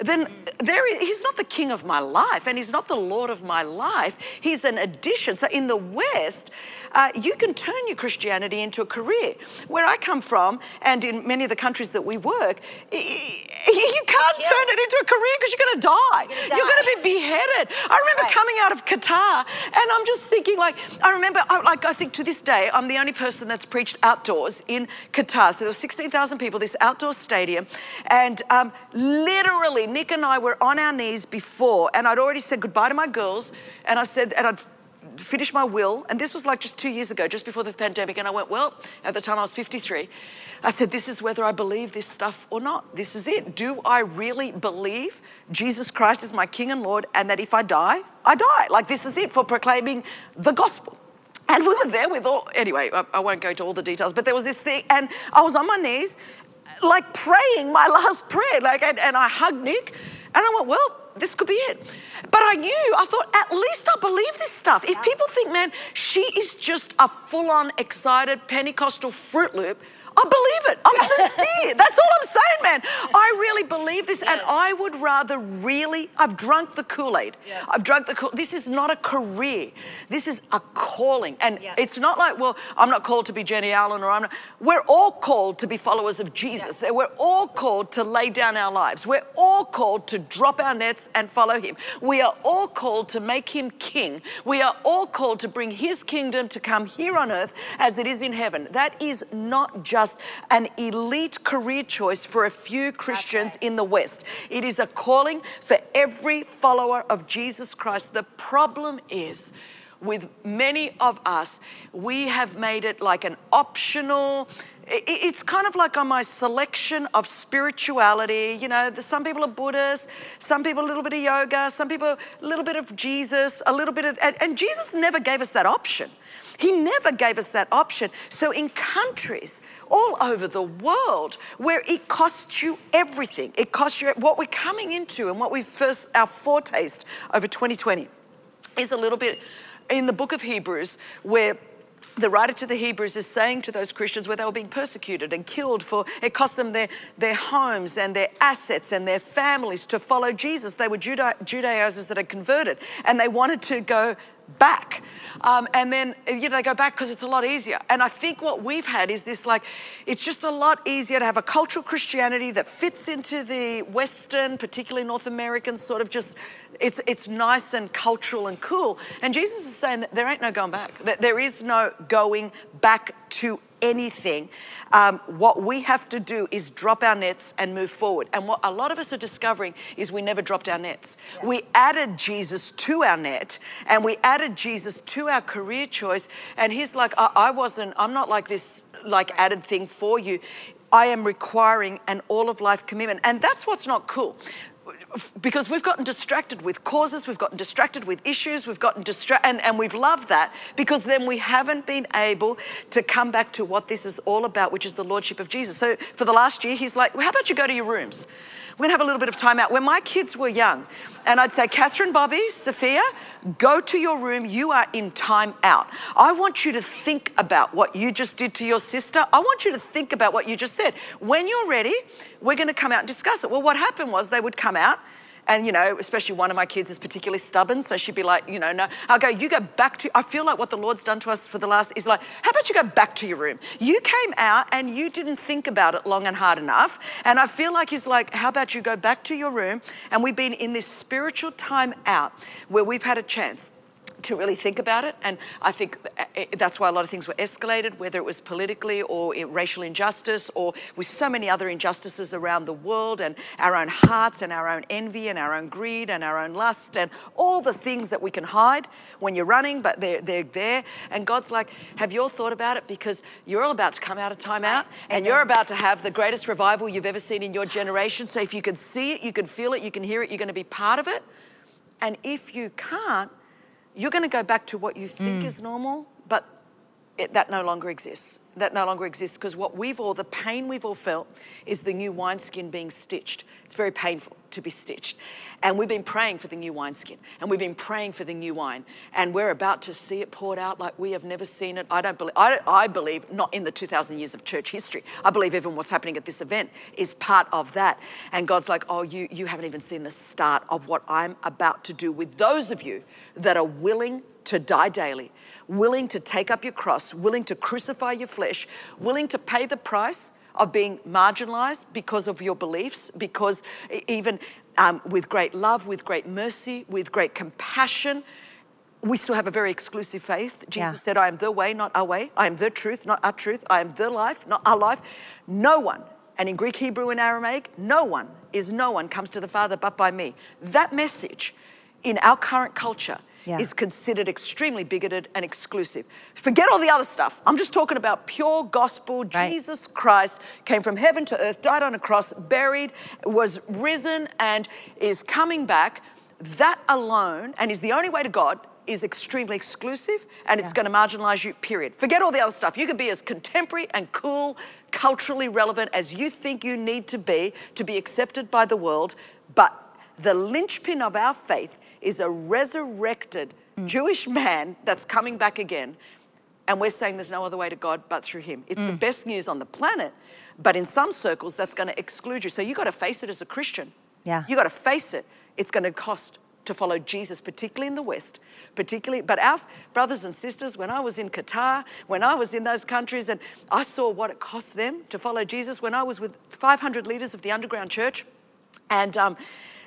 then there is, he's not the king of my life and he's not the lord of my life. He's an addition. So in the West, uh, you can turn your Christianity into a career. Where I come from, and in many of the countries that we work, you can't Yeah. turn it into a career because you're going to die. You're gonna to be beheaded. I remember Right. coming out of Qatar, and I'm just thinking, like, I remember, I, like, I think to this day, I'm the only person that's preached outdoors in Qatar. So there were 16,000 people, this outdoor stadium, and um, literally, Nick and I were on our knees before, and I'd already said goodbye to my girls, and I said, and I'd finished my will, and this was like just two years ago, just before the pandemic, and I went, well, at the time I was 53. I said, this is whether I believe this stuff or not. This is it. Do I really believe Jesus Christ is my King and Lord, and that if I die, I die? Like, this is it for proclaiming the gospel. And we were there with all, anyway, I, I won't go into all the details, but there was this thing, and I was on my knees, like praying my last prayer, like, and, and I hugged Nick, and I went, well, this could be it. But I knew, I thought, at least I believe this stuff. If people think, man, she is just a full on excited Pentecostal Fruit Loop, I believe it. I'm sincere. *laughs* That's all I'm saying, man. I really believe this, and I would rather really. I've drunk the Kool Aid. Yeah. I've drunk the. Kool- This is not a career. This is a calling, and Yeah. it's not like, well, I'm not called to be Jennie Allen, or I'm not. We're all called to be followers of Jesus. We're all called to lay down our lives. We're all called to drop our nets and follow Him. We are all called to make Him King. We are all called to bring His kingdom to come here on earth as it is in heaven. That is not just just an elite career choice for a few Christians in the West. It is a calling for every follower of Jesus Christ. The problem is, with many of us, we have made it like an optional. It's kind of like on my selection of spirituality. You know, some people are Buddhists, some people a little bit of yoga, some people a little bit of Jesus, a little bit of, and, and Jesus never gave us that option. He never gave us that option. So, in countries all over the world where it costs you everything, it costs you what we're coming into and what we first, our foretaste over 2020 is a little bit in the book of Hebrews where the writer to the Hebrews is saying to those Christians where they were being persecuted and killed for it cost them their, their homes and their assets and their families to follow Jesus. They were Juda- Judaizers that had converted and they wanted to go back. Um, and then you know they go back because it's a lot easier. And I think what we've had is this like it's just a lot easier to have a cultural Christianity that fits into the Western, particularly North American sort of just it's it's nice and cultural and cool. And Jesus is saying that there ain't no going back. That there is no going back to anything. Um, what we have to do is drop our nets and move forward. And what a lot of us are discovering is we never dropped our nets. We added Jesus to our net and we added Jesus to our career choice. And he's like, I, I wasn't, I'm not like this like added thing for you. I am requiring an all of life commitment. And that's what's not cool because we've gotten distracted with causes, we've gotten distracted with issues, we've gotten distracted, and, and we've loved that because then we haven't been able to come back to what this is all about, which is the Lordship of Jesus. So for the last year, he's like, well, how about you go to your rooms? We're gonna have a little bit of time out. When my kids were young, and I'd say, Catherine, Bobby, Sophia, go to your room. You are in time out. I want you to think about what you just did to your sister. I want you to think about what you just said. When you're ready, we're gonna come out and discuss it. Well, what happened was they would come out. And, you know, especially one of my kids is particularly stubborn. So she'd be like, you know, no. I'll go, you go back to, I feel like what the Lord's done to us for the last is like, how about you go back to your room? You came out and you didn't think about it long and hard enough. And I feel like He's like, how about you go back to your room? And we've been in this spiritual time out where we've had a chance to really think about it. And I think eh, eh, that's why a lot of things were escalated, whether it was politically or racial injustice or with so many other injustices around the world and our own hearts and our own envy and our own greed and our own lust and all the things that we can hide when you're running, but they're, they're there. And God's like, have you all thought about it? Because you're all about to come out of time out and you're about to have the greatest revival you've ever seen in your generation. So if you can see it, you can feel it, you can hear it, you're going to be part of it. And if you can't, you're going to go back to what you think mm. is normal, but it, that no longer exists. That no longer exists because what we've all, the pain we've all felt is the new wineskin being stitched. It's very painful to be stitched. And we've been praying for the new wineskin and we've been praying for the new wine. And we're about to see it poured out like we have never seen it. I don't believe, I, don't, I believe not in the 2,000 years of church history. I believe even what's happening at this event is part of that. And God's like, oh, you, you haven't even seen the start of what I'm about to do with those of you that are willing to die daily, willing to take up your cross, willing to crucify your flesh, willing to pay the price of being marginalized because of your beliefs, because even um, with great love, with great mercy, with great compassion, we still have a very exclusive faith. Jesus Yeah. said, I am the way, not our way. I am the truth, not our truth. I am the life, not our life. No one, and in Greek, Hebrew, and Aramaic, no one is no one comes to the Father but by me. That message in our current culture Yeah. is considered extremely bigoted and exclusive. Forget all the other stuff. I'm just talking about pure gospel. Right. Jesus Christ came from heaven to earth, died on a cross, buried, was risen, and is coming back. That alone, and is the only way to God, is extremely exclusive and it's going to marginalize you, period. Forget all the other stuff. You can be as contemporary and cool, culturally relevant as you think you need to be to be accepted by the world, but the linchpin of our faith is a resurrected Jewish man that's coming back again. And we're saying there's no other way to God but through him. It's the best news on the planet, but in some circles, that's going to exclude you. So you've got to face it as a Christian. Yeah. You got to face it. It's going to cost to follow Jesus, particularly in the West, particularly. But our brothers and sisters, when I was in Qatar, when I was in those countries, and I saw what it cost them to follow Jesus, when I was with 500 leaders of the underground church, and um,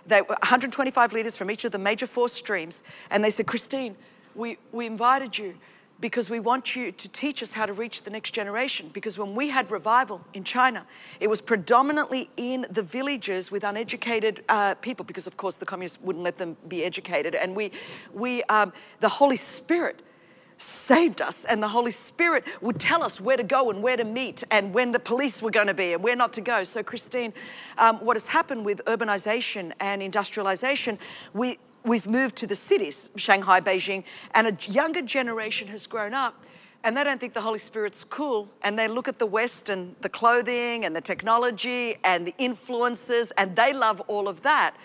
they were 125 leaders from each of the major four streams, and they said, Christine, we, we invited you because we want you to teach us how to reach the next generation. Because when we had revival in China, it was predominantly in the villages with uneducated uh, people, because of course the communists wouldn't let them be educated. And we, we um, the Holy Spirit saved us and the holy spirit would tell us where to go and where to meet and when the police were going to be and where not to go so christine um, what has happened with urbanization and industrialization we we've moved to the cities, Shanghai, Beijing, and a younger generation has grown up and they don't think the Holy Spirit's cool. And they look at the West and the clothing and the technology and the influences, and they love all of that.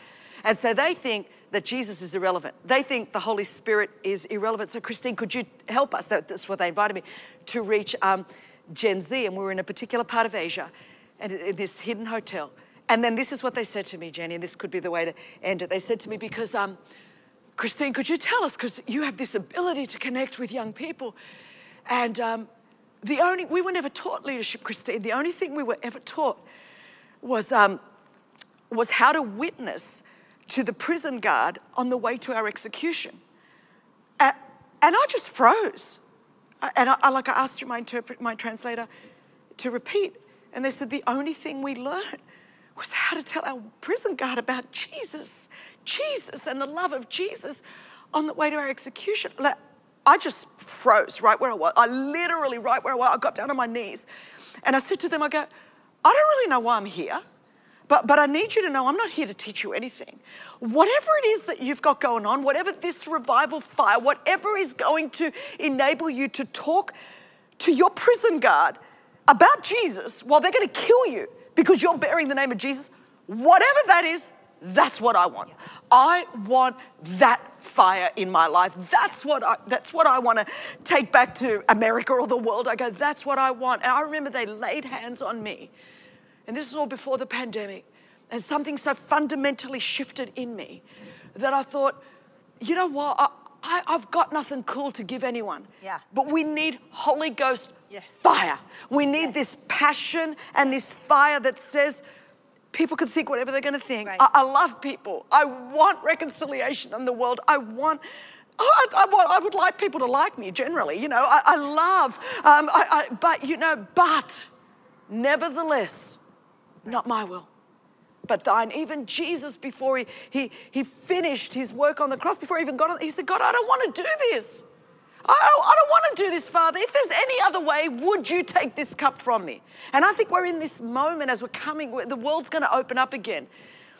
And so they think that Jesus is irrelevant. They think the Holy Spirit is irrelevant. So, Christine, could you help us? That's what they invited me to reach um, Gen Z. And we were in a particular part of Asia and in this hidden hotel. And then this is what they said to me, Jennie, and this could be the way to end it. They said to me, because um, Christine, could you tell us, because you have this ability to connect with young people. And um, the only, we were never taught leadership, Christine. The only thing we were ever taught was, um, was how to witness to the prison guard on the way to our execution. and I just froze. And I, I, like I asked my interpret, my translator to repeat. And they said the only thing we learned *laughs* was how to tell our prison guard about Jesus, Jesus and the love of Jesus on the way to our execution. I just froze right where I was. I literally, right where I was, I got down on my knees and I said to them, I go, I don't really know why I'm here. But, but I need you to know I'm not here to teach you anything. Whatever it is that you've got going on, whatever this revival fire, whatever is going to enable you to talk to your prison guard about Jesus while they're going to kill you, because you're bearing the name of Jesus, whatever that is, that's what I want. I want that fire in my life. That's what I, that's what I want to take back to America or the world. I go, that's what I want. And I remember they laid hands on me. And this is all before the pandemic. And something so fundamentally shifted in me that I thought, you know what? I, I, have got nothing cool to give anyone. Yeah. But we need Holy Ghost yes. fire. We need yes. this passion and this fire that says, people can think whatever they're going to think. Right. I, I, love people. I want reconciliation in the world. I want. I, I, want, I would like people to like me generally, you know. I, I love, um, I, but you know, but nevertheless, not my will but thine. Even Jesus, before he, he, he finished his work on the cross, before he even got on, he said, God, I don't want to do this. I, I don't want to do this, Father. If there's any other way, would you take this cup from me? And I think we're in this moment as we're coming, the world's going to open up again.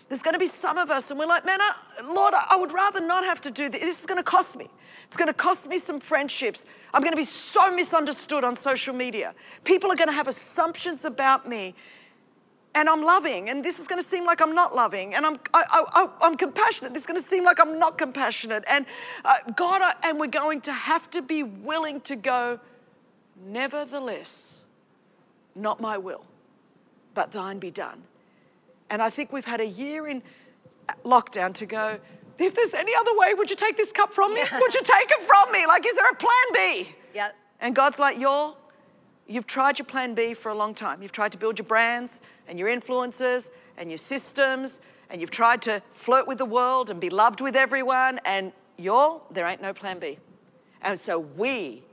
There's going to be some of us, and we're like, man, I, Lord, I would rather not have to do this. This is going to cost me. It's going to cost me some friendships. I'm going to be so misunderstood on social media. People are going to have assumptions about me and I'm loving, and this is going to seem like I'm not loving, and I'm, I, am compassionate. This is going to seem like I'm not compassionate. And uh, God, I, and we're going to have to be willing to go, nevertheless, not my will, but thine be done. And I think we've had a year in lockdown to go, if there's any other way, would you take this cup from me? *laughs* would you take it from me? Like, is there a plan B? Yep. And God's like, you're You've tried your plan B for a long time. You've tried to build your brands and your influences and your systems, and you've tried to flirt with the world and be loved with everyone, and y'all, there ain't no plan B. And so we,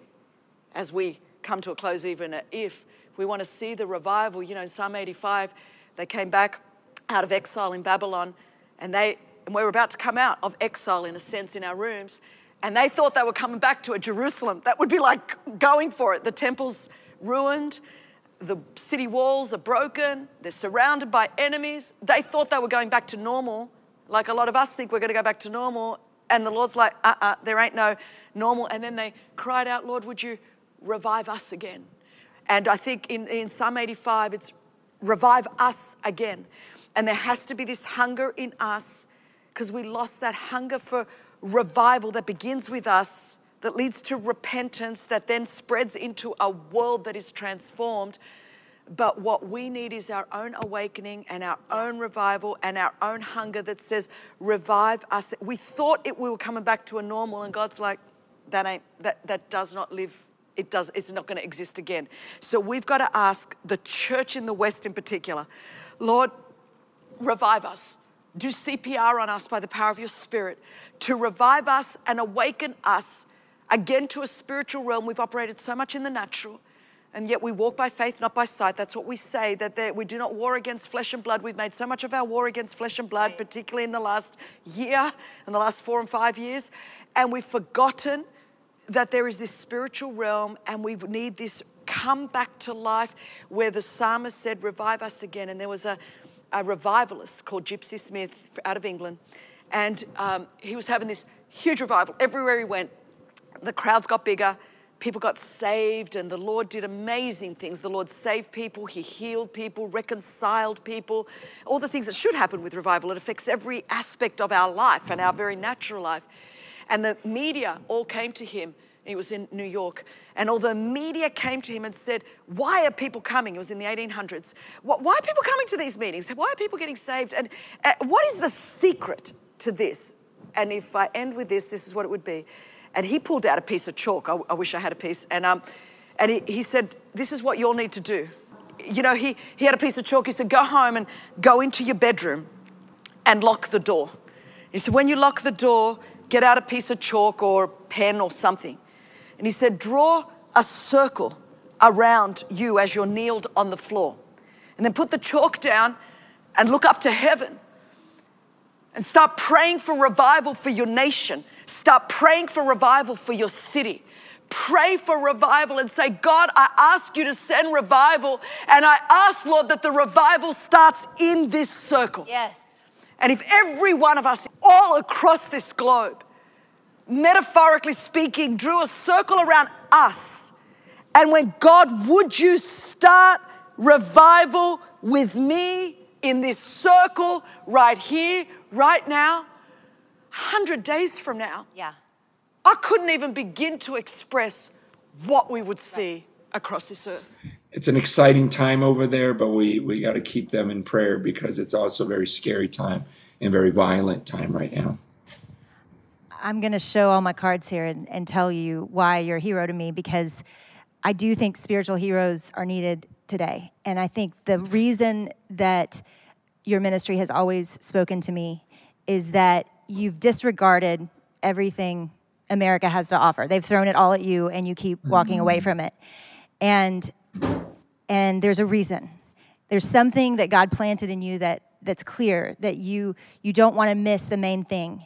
as we come to a close, even uh, if we want to see the revival, you know, in Psalm 85, they came back out of exile in Babylon, and they and we were about to come out of exile in a sense in our rooms, and they thought they were coming back to a Jerusalem. That would be like going for it. The temple's ruined. The city walls are broken. They're surrounded by enemies. They thought they were going back to normal, like a lot of us think we're going to go back to normal. And the Lord's like, uh uh-uh, uh, there ain't no normal. And then they cried out, Lord, would you revive us again? And I think in, in Psalm 85, it's revive us again. And there has to be this hunger in us because we lost that hunger for revival that begins with us that leads to repentance that then spreads into a world that is transformed. But what we need is our own awakening and our own revival and our own hunger that says, revive us. We thought it we were coming back to a normal, and God's like, that ain't that that does not live. It does, it's not going to exist again. So we've got to ask the church in the West in particular, Lord, revive us. Do CPR on us by the power of your spirit to revive us and awaken us again to a spiritual realm. We've operated so much in the natural. And yet we walk by faith, not by sight. That's what we say, that there, we do not war against flesh and blood. We've made so much of our war against flesh and blood, particularly in the last year, in the last four and five years. And we've forgotten that there is this spiritual realm and we need this come back to life where the psalmist said, Revive us again. And there was a, a revivalist called Gypsy Smith out of England. And um, he was having this huge revival. Everywhere he went, the crowds got bigger. People got saved, and the Lord did amazing things. The Lord saved people, He healed people, reconciled people, all the things that should happen with revival. It affects every aspect of our life and our very natural life. And the media all came to him. He was in New York. And all the media came to him and said, Why are people coming? It was in the 1800s. Why are people coming to these meetings? Why are people getting saved? And uh, what is the secret to this? And if I end with this, this is what it would be. And he pulled out a piece of chalk. I, I wish I had a piece. And, um, and he, he said, This is what you'll need to do. You know, he, he had a piece of chalk. He said, Go home and go into your bedroom and lock the door. He said, When you lock the door, get out a piece of chalk or a pen or something. And he said, Draw a circle around you as you're kneeled on the floor. And then put the chalk down and look up to heaven and start praying for revival for your nation Start praying for revival for your city. Pray for revival and say, God, I ask you to send revival. And I ask, Lord, that the revival starts in this circle. Yes. And if every one of us, all across this globe, metaphorically speaking, drew a circle around us, and when God, would you start revival with me in this circle right here, right now? 100 days from now, yeah. I couldn't even begin to express what we would see across this earth. It's an exciting time over there, but we, we got to keep them in prayer because it's also a very scary time and very violent time right now. I'm going to show all my cards here and, and tell you why you're a hero to me because I do think spiritual heroes are needed today. And I think the reason that your ministry has always spoken to me is that you've disregarded everything America has to offer. They've thrown it all at you and you keep walking away mm. from it. And and there's a reason. There's something that God planted in you that that's clear that you you don't want to miss the main thing.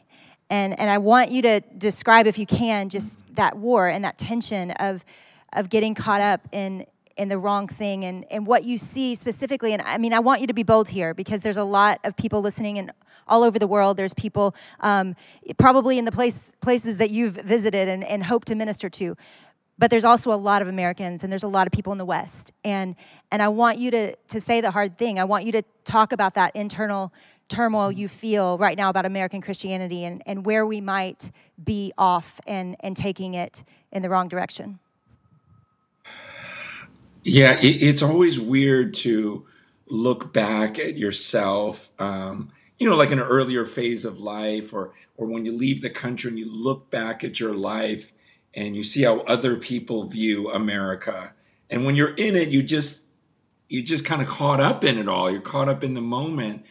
And and I want you to describe if you can just that war and that tension of of getting caught up in in the wrong thing and, and what you see specifically. And I mean, I want you to be bold here because there's a lot of people listening and all over the world. There's people um, probably in the place, places that you've visited and, and hope to minister to. But there's also a lot of Americans and there's a lot of people in the West. And, and I want you to, to say the hard thing. I want you to talk about that internal turmoil you feel right now about American Christianity and, and where we might be off and, and taking it in the wrong direction. Yeah, it, it's always weird to look back at yourself, um, you know, like in an earlier phase of life, or or when you leave the country and you look back at your life and you see how other people view America, and when you're in it, you just you're just kind of caught up in it all. You're caught up in the moment,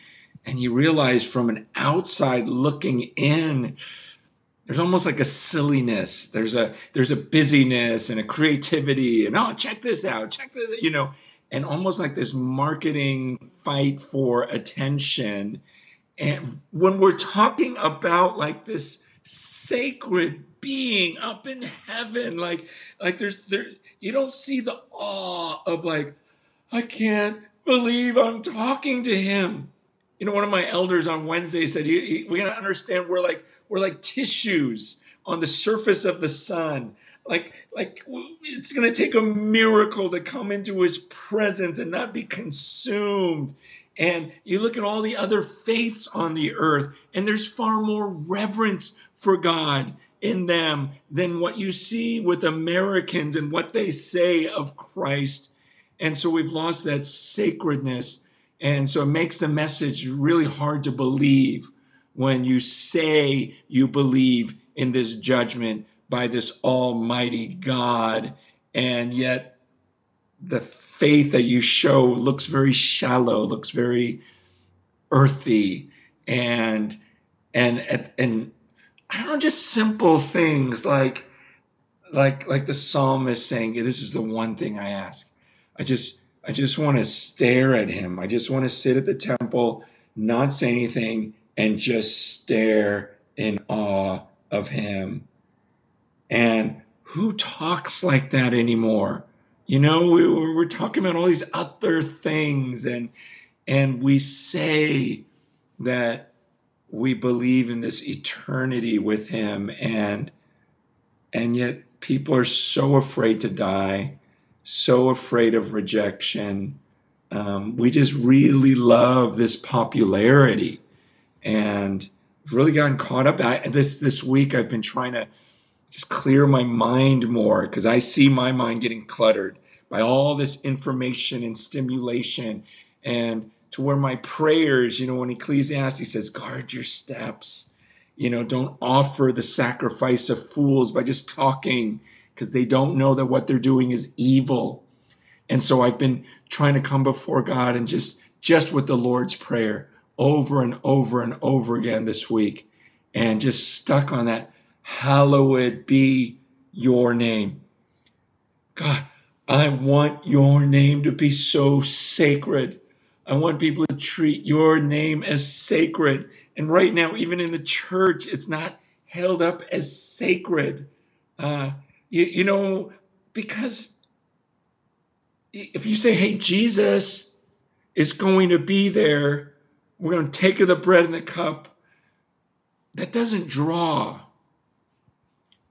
and you realize from an outside looking in there's almost like a silliness. There's a there's a busyness and a creativity and oh check this out check this you know and almost like this marketing fight for attention. And when we're talking about like this sacred being up in heaven like like there's there you don't see the awe of like i can't believe i'm talking to him you know, one of my elders on Wednesday said, we got to understand we're like we're like tissues on the surface of the sun. Like like it's going to take a miracle to come into His presence and not be consumed. And you look at all the other faiths on the earth, and there's far more reverence for God in them than what you see with Americans and what they say of Christ. And so we've lost that sacredness and so it makes the message really hard to believe when you say you believe in this judgment by this almighty God. And yet the faith that you show looks very shallow, looks very earthy and and and, I don't know, just simple things like like like the psalmist saying, "This is the one thing I ask. I just I just want to stare at him. I just want to sit at the temple, not say anything, and just stare in awe of him." And who talks like that anymore? You know, we, we're talking about all these other things, and and we say that we believe in this eternity with him, and and yet people are so afraid to die, so afraid of rejection. Um, we just really love this popularity, and really gotten caught up. I, this this week, I've been trying to just clear my mind more because I see my mind getting cluttered by all this information and stimulation, and to where my prayers, you know, when Ecclesiastes says, "Guard your steps." you know, don't offer the sacrifice of fools by just talking because they don't know that what they're doing is evil. And so I've been trying to come before God and just just with the Lord's prayer over and over and over again this week and just stuck on that hallowed be your name. God, I want your name to be so sacred. I want people to treat your name as sacred and right now, even in the church, it's not held up as sacred. Uh, you, you know, because if you say, hey, Jesus is going to be there, we're going to take the bread and the cup, that doesn't draw.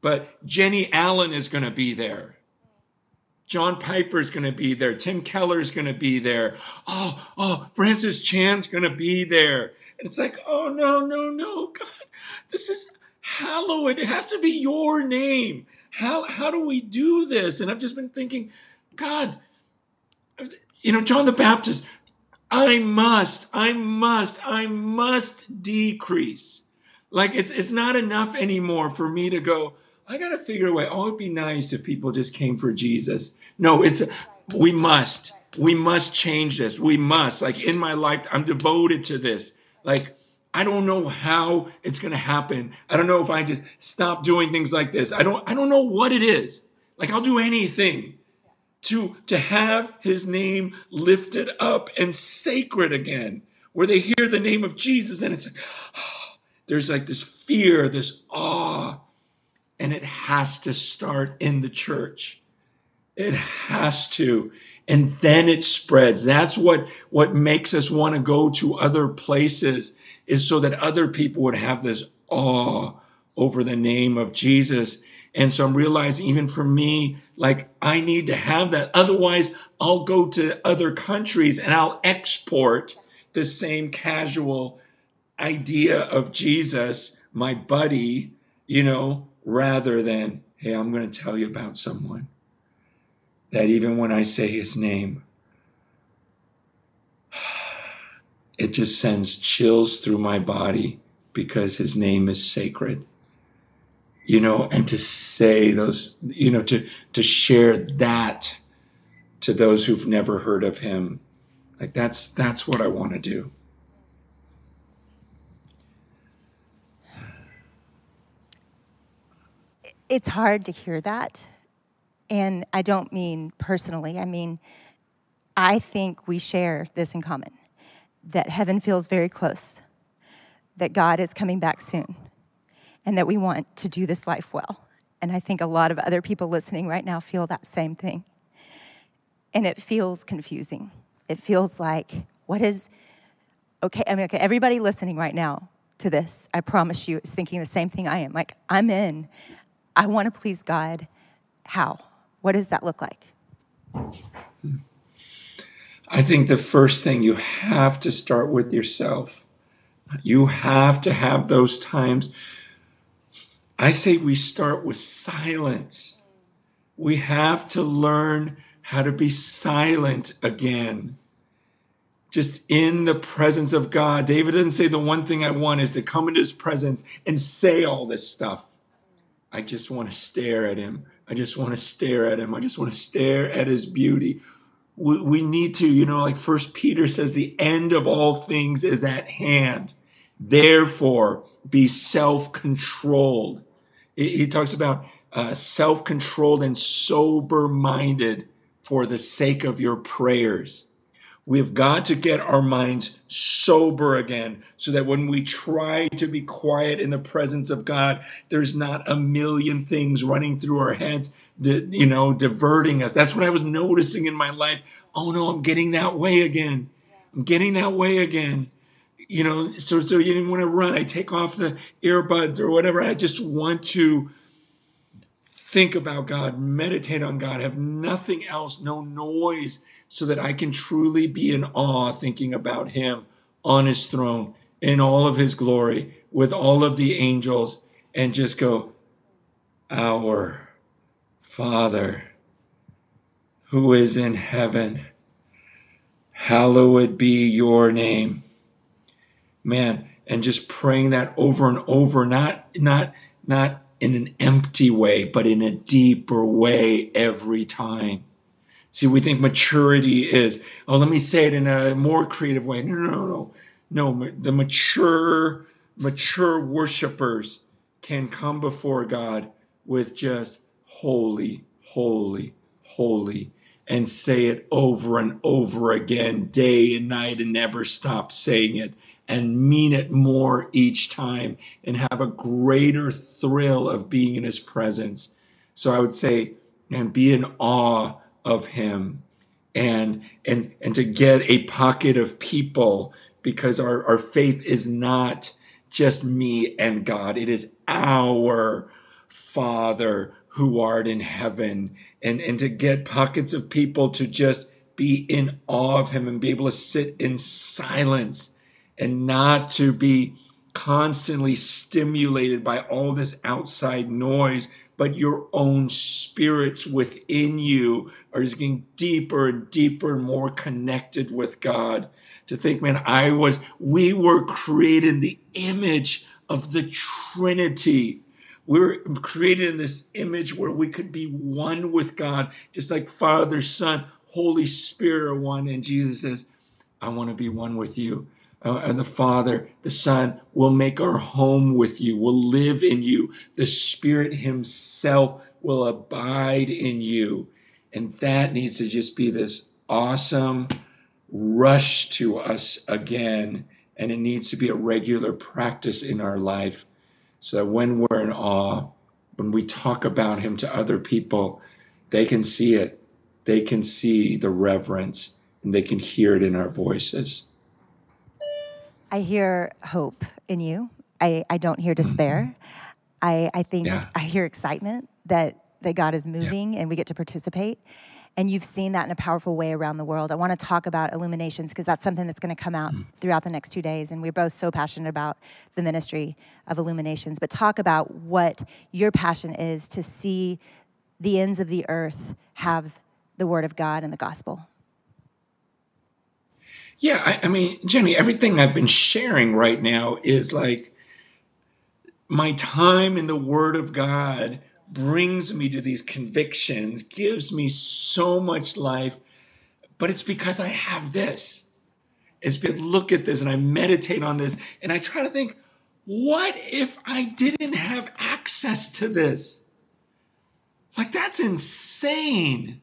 But Jennie Allen is going to be there. John Piper is going to be there. Tim Keller is going to be there. Oh, oh, Francis Chan's going to be there. It's like, oh no, no, no, *laughs* God, this is hallowed. It has to be your name. How how do we do this? And I've just been thinking, God, you know, John the Baptist, I must, I must, I must decrease. Like it's it's not enough anymore for me to go, I gotta figure a way. Oh, it'd be nice if people just came for Jesus. No, it's we must. We must change this. We must. Like in my life, I'm devoted to this. Like, I don't know how it's going to happen. I don't know if I just stop doing things like this. I don't I don't know what it is. Like I'll do anything to to have his name lifted up and sacred again. Where they hear the name of Jesus and it's like oh, *gasps* there's like this fear, this awe, and it has to start in the church. It has to and then it spreads. That's what, what makes us want to go to other places is so that other people would have this awe over the name of Jesus. And so I'm realizing even for me, like I need to have that. Otherwise I'll go to other countries and I'll export the same casual idea of Jesus, my buddy, you know, rather than, hey, I'm going to tell you about someone that even when I say his name, it just sends chills through my body because his name is sacred. You know, and to say those, you know, to, to share that to those who've never heard of him. Like that's, that's what I want to do. It's hard to hear that and I don't mean personally, I mean, I think we share this in common that heaven feels very close, that God is coming back soon, and that we want to do this life well. And I think a lot of other people listening right now feel that same thing. And it feels confusing. It feels like, what is, okay, I mean, okay, everybody listening right now to this, I promise you, is thinking the same thing I am. Like, I'm in. I want to please God. How? What does that look like? Hmm. I think the first thing you have to start with yourself. You have to have those times. I say we start with silence. We have to learn how to be silent again. Just in the presence of God. David doesn't say the one thing I want is to come into his presence and say all this stuff. I just want to stare at him. I just want to stare at him. I just want to stare at his beauty. We, we need to, you know, like First Peter says, the end of all things is at hand. Therefore, be self controlled. He talks about uh, self controlled and sober minded for the sake of your prayers. We've got to get our minds sober again so that when we try to be quiet in the presence of God, there's not a million things running through our heads, you know, diverting us. That's what I was noticing in my life. Oh no, I'm getting that way again. I'm getting that way again. You know, so so you didn't want to run, I take off the earbuds or whatever. I just want to think about God, meditate on God, have nothing else, no noise so that I can truly be in awe thinking about him on his throne in all of his glory with all of the angels and just go, Our Father who is in heaven, hallowed be your name. Man, and just praying that over and over, not, not, not in an empty way, but in a deeper way every time. See, we think maturity is, oh, let me say it in a more creative way. No, no, no, no. No, the mature, mature worshipers can come before God with just holy, holy, holy, and say it over and over again, day and night, and never stop saying it and mean it more each time and have a greater thrill of being in his presence. So I would say, and be in awe of him and and and to get a pocket of people because our, our faith is not just me and God. It is our Father who art in heaven. And, and to get pockets of people to just be in awe of him and be able to sit in silence and not to be constantly stimulated by all this outside noise, but your own spirits within you are just getting deeper and deeper and more connected with God. To think, man, I was, we were created in the image of the Trinity. We were created in this image where we could be one with God, just like Father, Son, Holy Spirit are one. And Jesus says, I want to be one with you uh, and the Father, the Son will make our home with you, will live in you. The Spirit Himself will abide in you. And that needs to just be this awesome rush to us again. And it needs to be a regular practice in our life so that when we're in awe, when we talk about Him to other people, they can see it. They can see the reverence and they can hear it in our voices. I hear hope in you. I, I don't hear despair. Mm-hmm. I, I think Yeah. I hear excitement that, that God is moving and we get to participate. And you've seen that in a powerful way around the world. I want to talk about illuminations because that's something that's going to come out mm. throughout the next two days. And we're both so passionate about the ministry of illuminations. But talk about what your passion is to see the ends of the earth have the word of God and the gospel. Yeah, I, I mean, Jennie, everything I've been sharing right now is like my time in the Word of God brings me to these convictions, gives me so much life, but it's because I have this. It's because look at this and I meditate on this and I try to think, what if I didn't have access to this? Like, that's insane.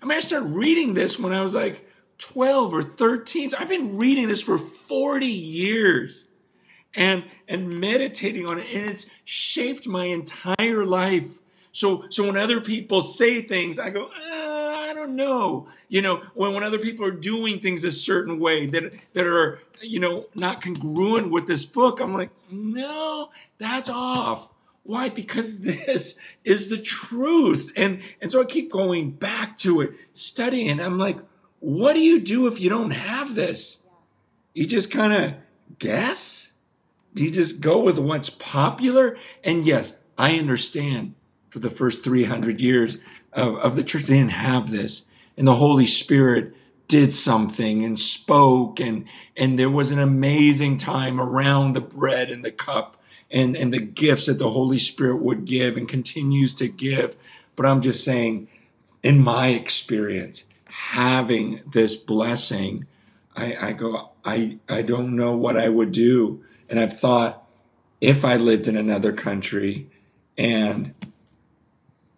I mean, I started reading this when I was like 12 or 13. So I've been reading this for 40 years and and meditating on it and it's shaped my entire life. So so when other people say things i go uh, i don't know. You know when, when other people are doing things a certain way that that are you know not congruent with this book i'm like no that's off. Why? Because *laughs* this is the truth. And and so i keep going back to it studying i'm like what do you do if you don't have this? You just kind of guess do you just go with what's popular? And yes, I understand for the first 300 years of, of the church, they didn't have this. And the Holy Spirit did something and spoke, and, and there was an amazing time around the bread and the cup and, and the gifts that the Holy Spirit would give and continues to give. But I'm just saying, in my experience, having this blessing, I, I go, I, I don't know what I would do. And I've thought if I lived in another country and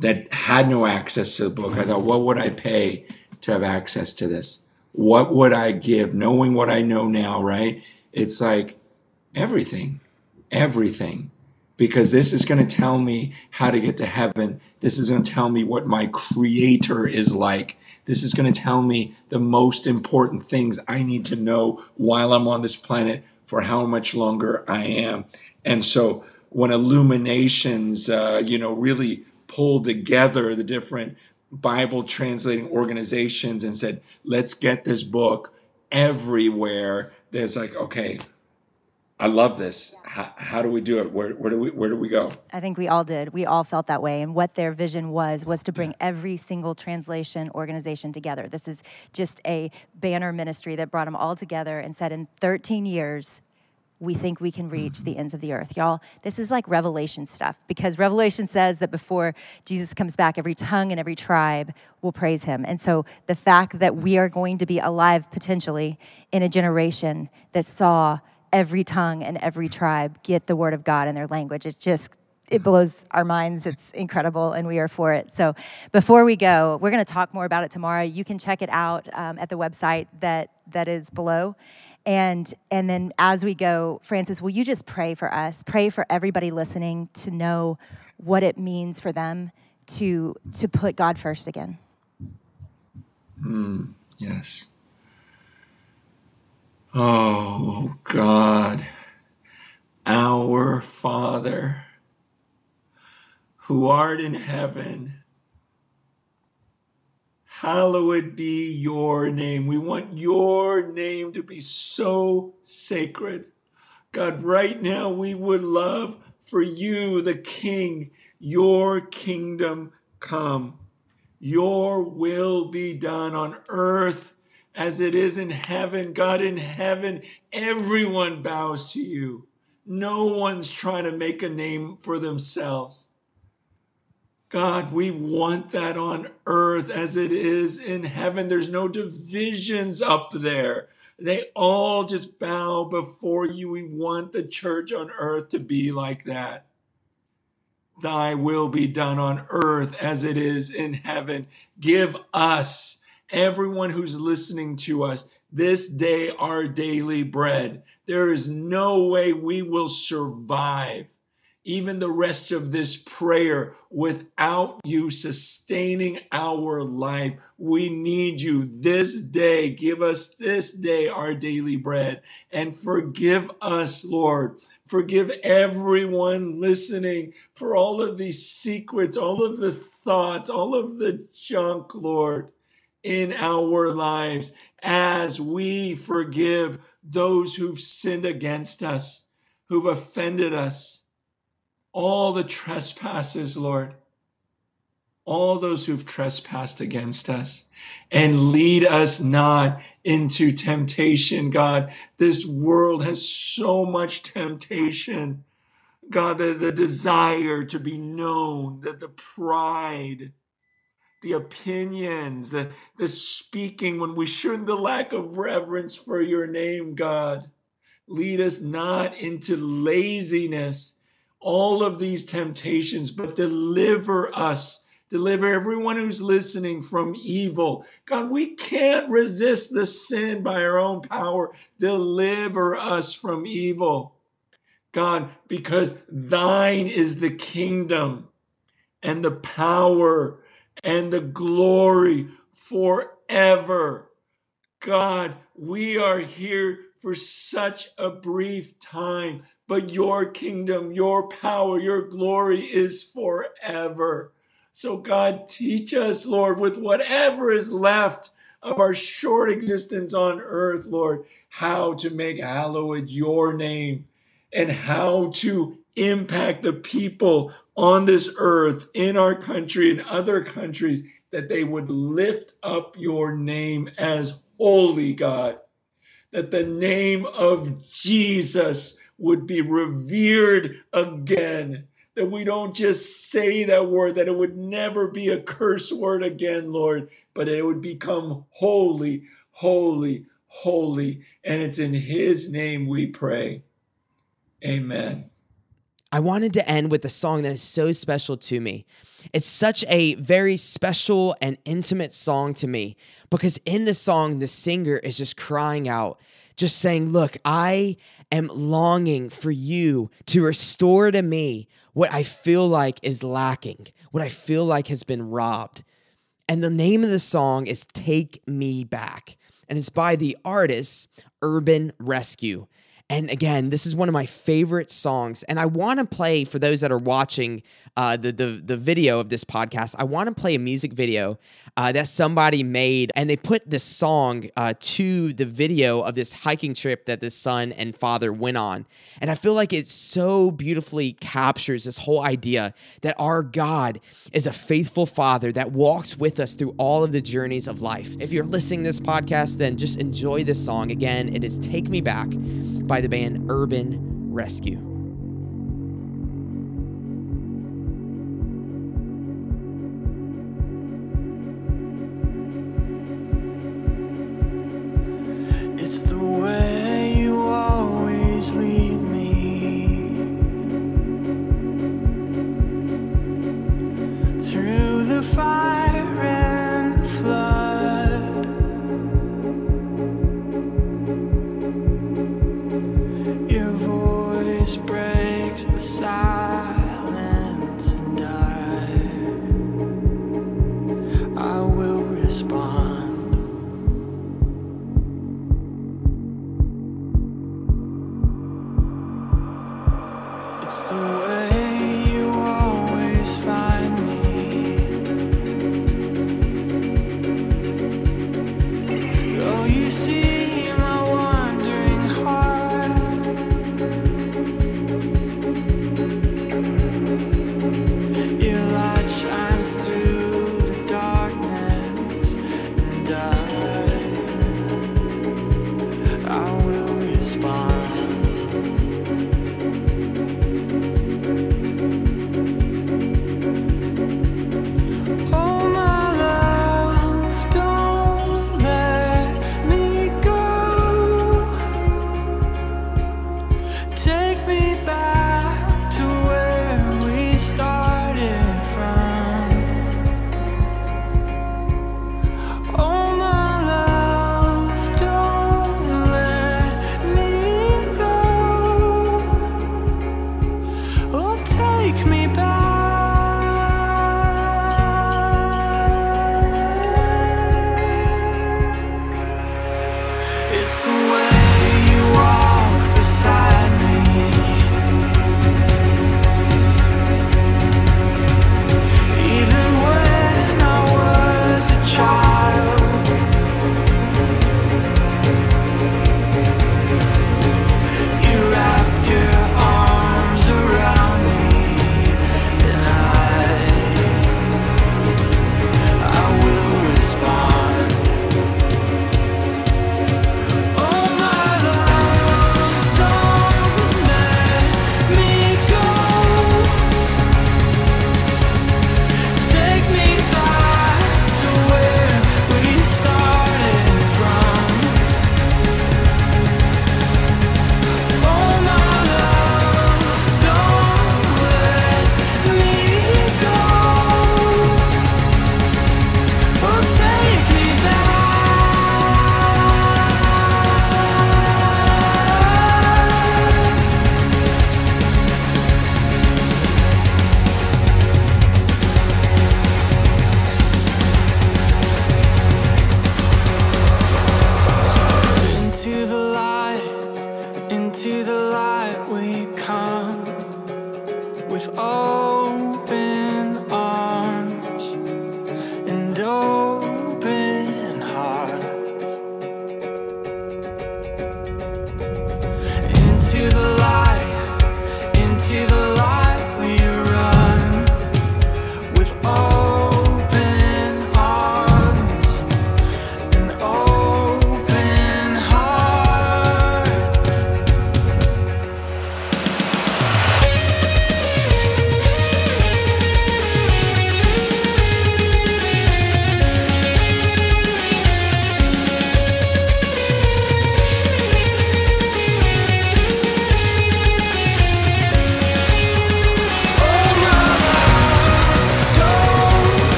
that had no access to the book. I thought, what would I pay to have access to this? What would I give? Knowing what I know now, right? It's like everything, everything. Because this is going to tell me how to get to heaven. This is going to tell me what my creator is like. This is going to tell me the most important things I need to know while I'm on this planet for how much longer I am. And so when Illuminations, uh, you know, really pulled together the different Bible translating organizations and said, let's get this book everywhere. There's like, okay, I love this. How, how, do we do it? Where, where, do we where do we go? I think we all did. We all felt that way. And what their vision was was to bring every single translation organization together. This is just a banner ministry that brought them all together and said, in 13 years, we think we can reach mm-hmm. the ends of the earth. Y'all, this is like revelation stuff because Revelation says that before Jesus comes back, every tongue and every tribe will praise him. And so the fact that we are going to be alive potentially in a generation that saw every tongue and every tribe get the word of God in their language, it just it blows our minds. It's incredible, and we are for it. So, before we go, we're going to talk more about it tomorrow. You can check it out um, at the website that that is below. And and then as we go, Francis, will you just pray for us? Pray for everybody listening to know what it means for them to to put God first again. Mm, yes. Oh God, our Father, who art in heaven hallowed be your name. We want your name to be so sacred. God, right now we would love for you, the King, your kingdom come. Your will be done on earth as it is in heaven. God, in heaven, everyone bows to you. No one's trying to make a name for themselves. God, we want that on earth as it is in heaven. There's no divisions up there. They all just bow before you. We want the church on earth to be like that. Thy will be done on earth as it is in heaven. Give us, everyone who's listening to us, this day our daily bread. There is no way we will survive even the rest of this prayer without you sustaining our life. We need you this day. Give us this day our daily bread and forgive us, Lord. Forgive everyone listening for all of these secrets, all of the thoughts, all of the junk, Lord, in our lives as we forgive those who've sinned against us, who've offended us all the trespasses, Lord, all those who've trespassed against us, and lead us not into temptation, God. This world has so much temptation. God, the, the desire to be known, that the pride, the opinions, the, the speaking when we shouldn't, the lack of reverence for your name, God. Lead us not into laziness, all of these temptations, but deliver us. Deliver everyone who's listening from evil. God, we can't resist the sin by our own power. Deliver us from evil. God, because thine is the kingdom and the power and the glory forever. God, we are here for such a brief time but your kingdom, your power, your glory is forever. So, God, teach us, Lord, with whatever is left of our short existence on earth, Lord, how to make hallowed your name and how to impact the people on this earth, in our country, and other countries, that they would lift up your name as holy, God. That the name of Jesus would be revered again. That we don't just say that word, that it would never be a curse word again, Lord, but it would become holy, holy, holy. And it's in His name we pray. Amen. I wanted to end with a song that is so special to me. It's such a very special and intimate song to me because in the song, the singer is just crying out, just saying, Look, I am longing for you to restore to me what I feel like is lacking, what I feel like has been robbed. And the name of the song is Take Me Back, and it's by the artist Urban Rescue. And again, this is one of my favorite songs. And I want to play for those that are watching uh, the, the the video of this podcast. I want to play a music video uh, that somebody made, and they put this song uh, to the video of this hiking trip that the son and father went on. And I feel like it so beautifully captures this whole idea that our God is a faithful Father that walks with us through all of the journeys of life. If you're listening to this podcast, then just enjoy this song. Again, it is "Take Me Back" by the band Urban Rescue.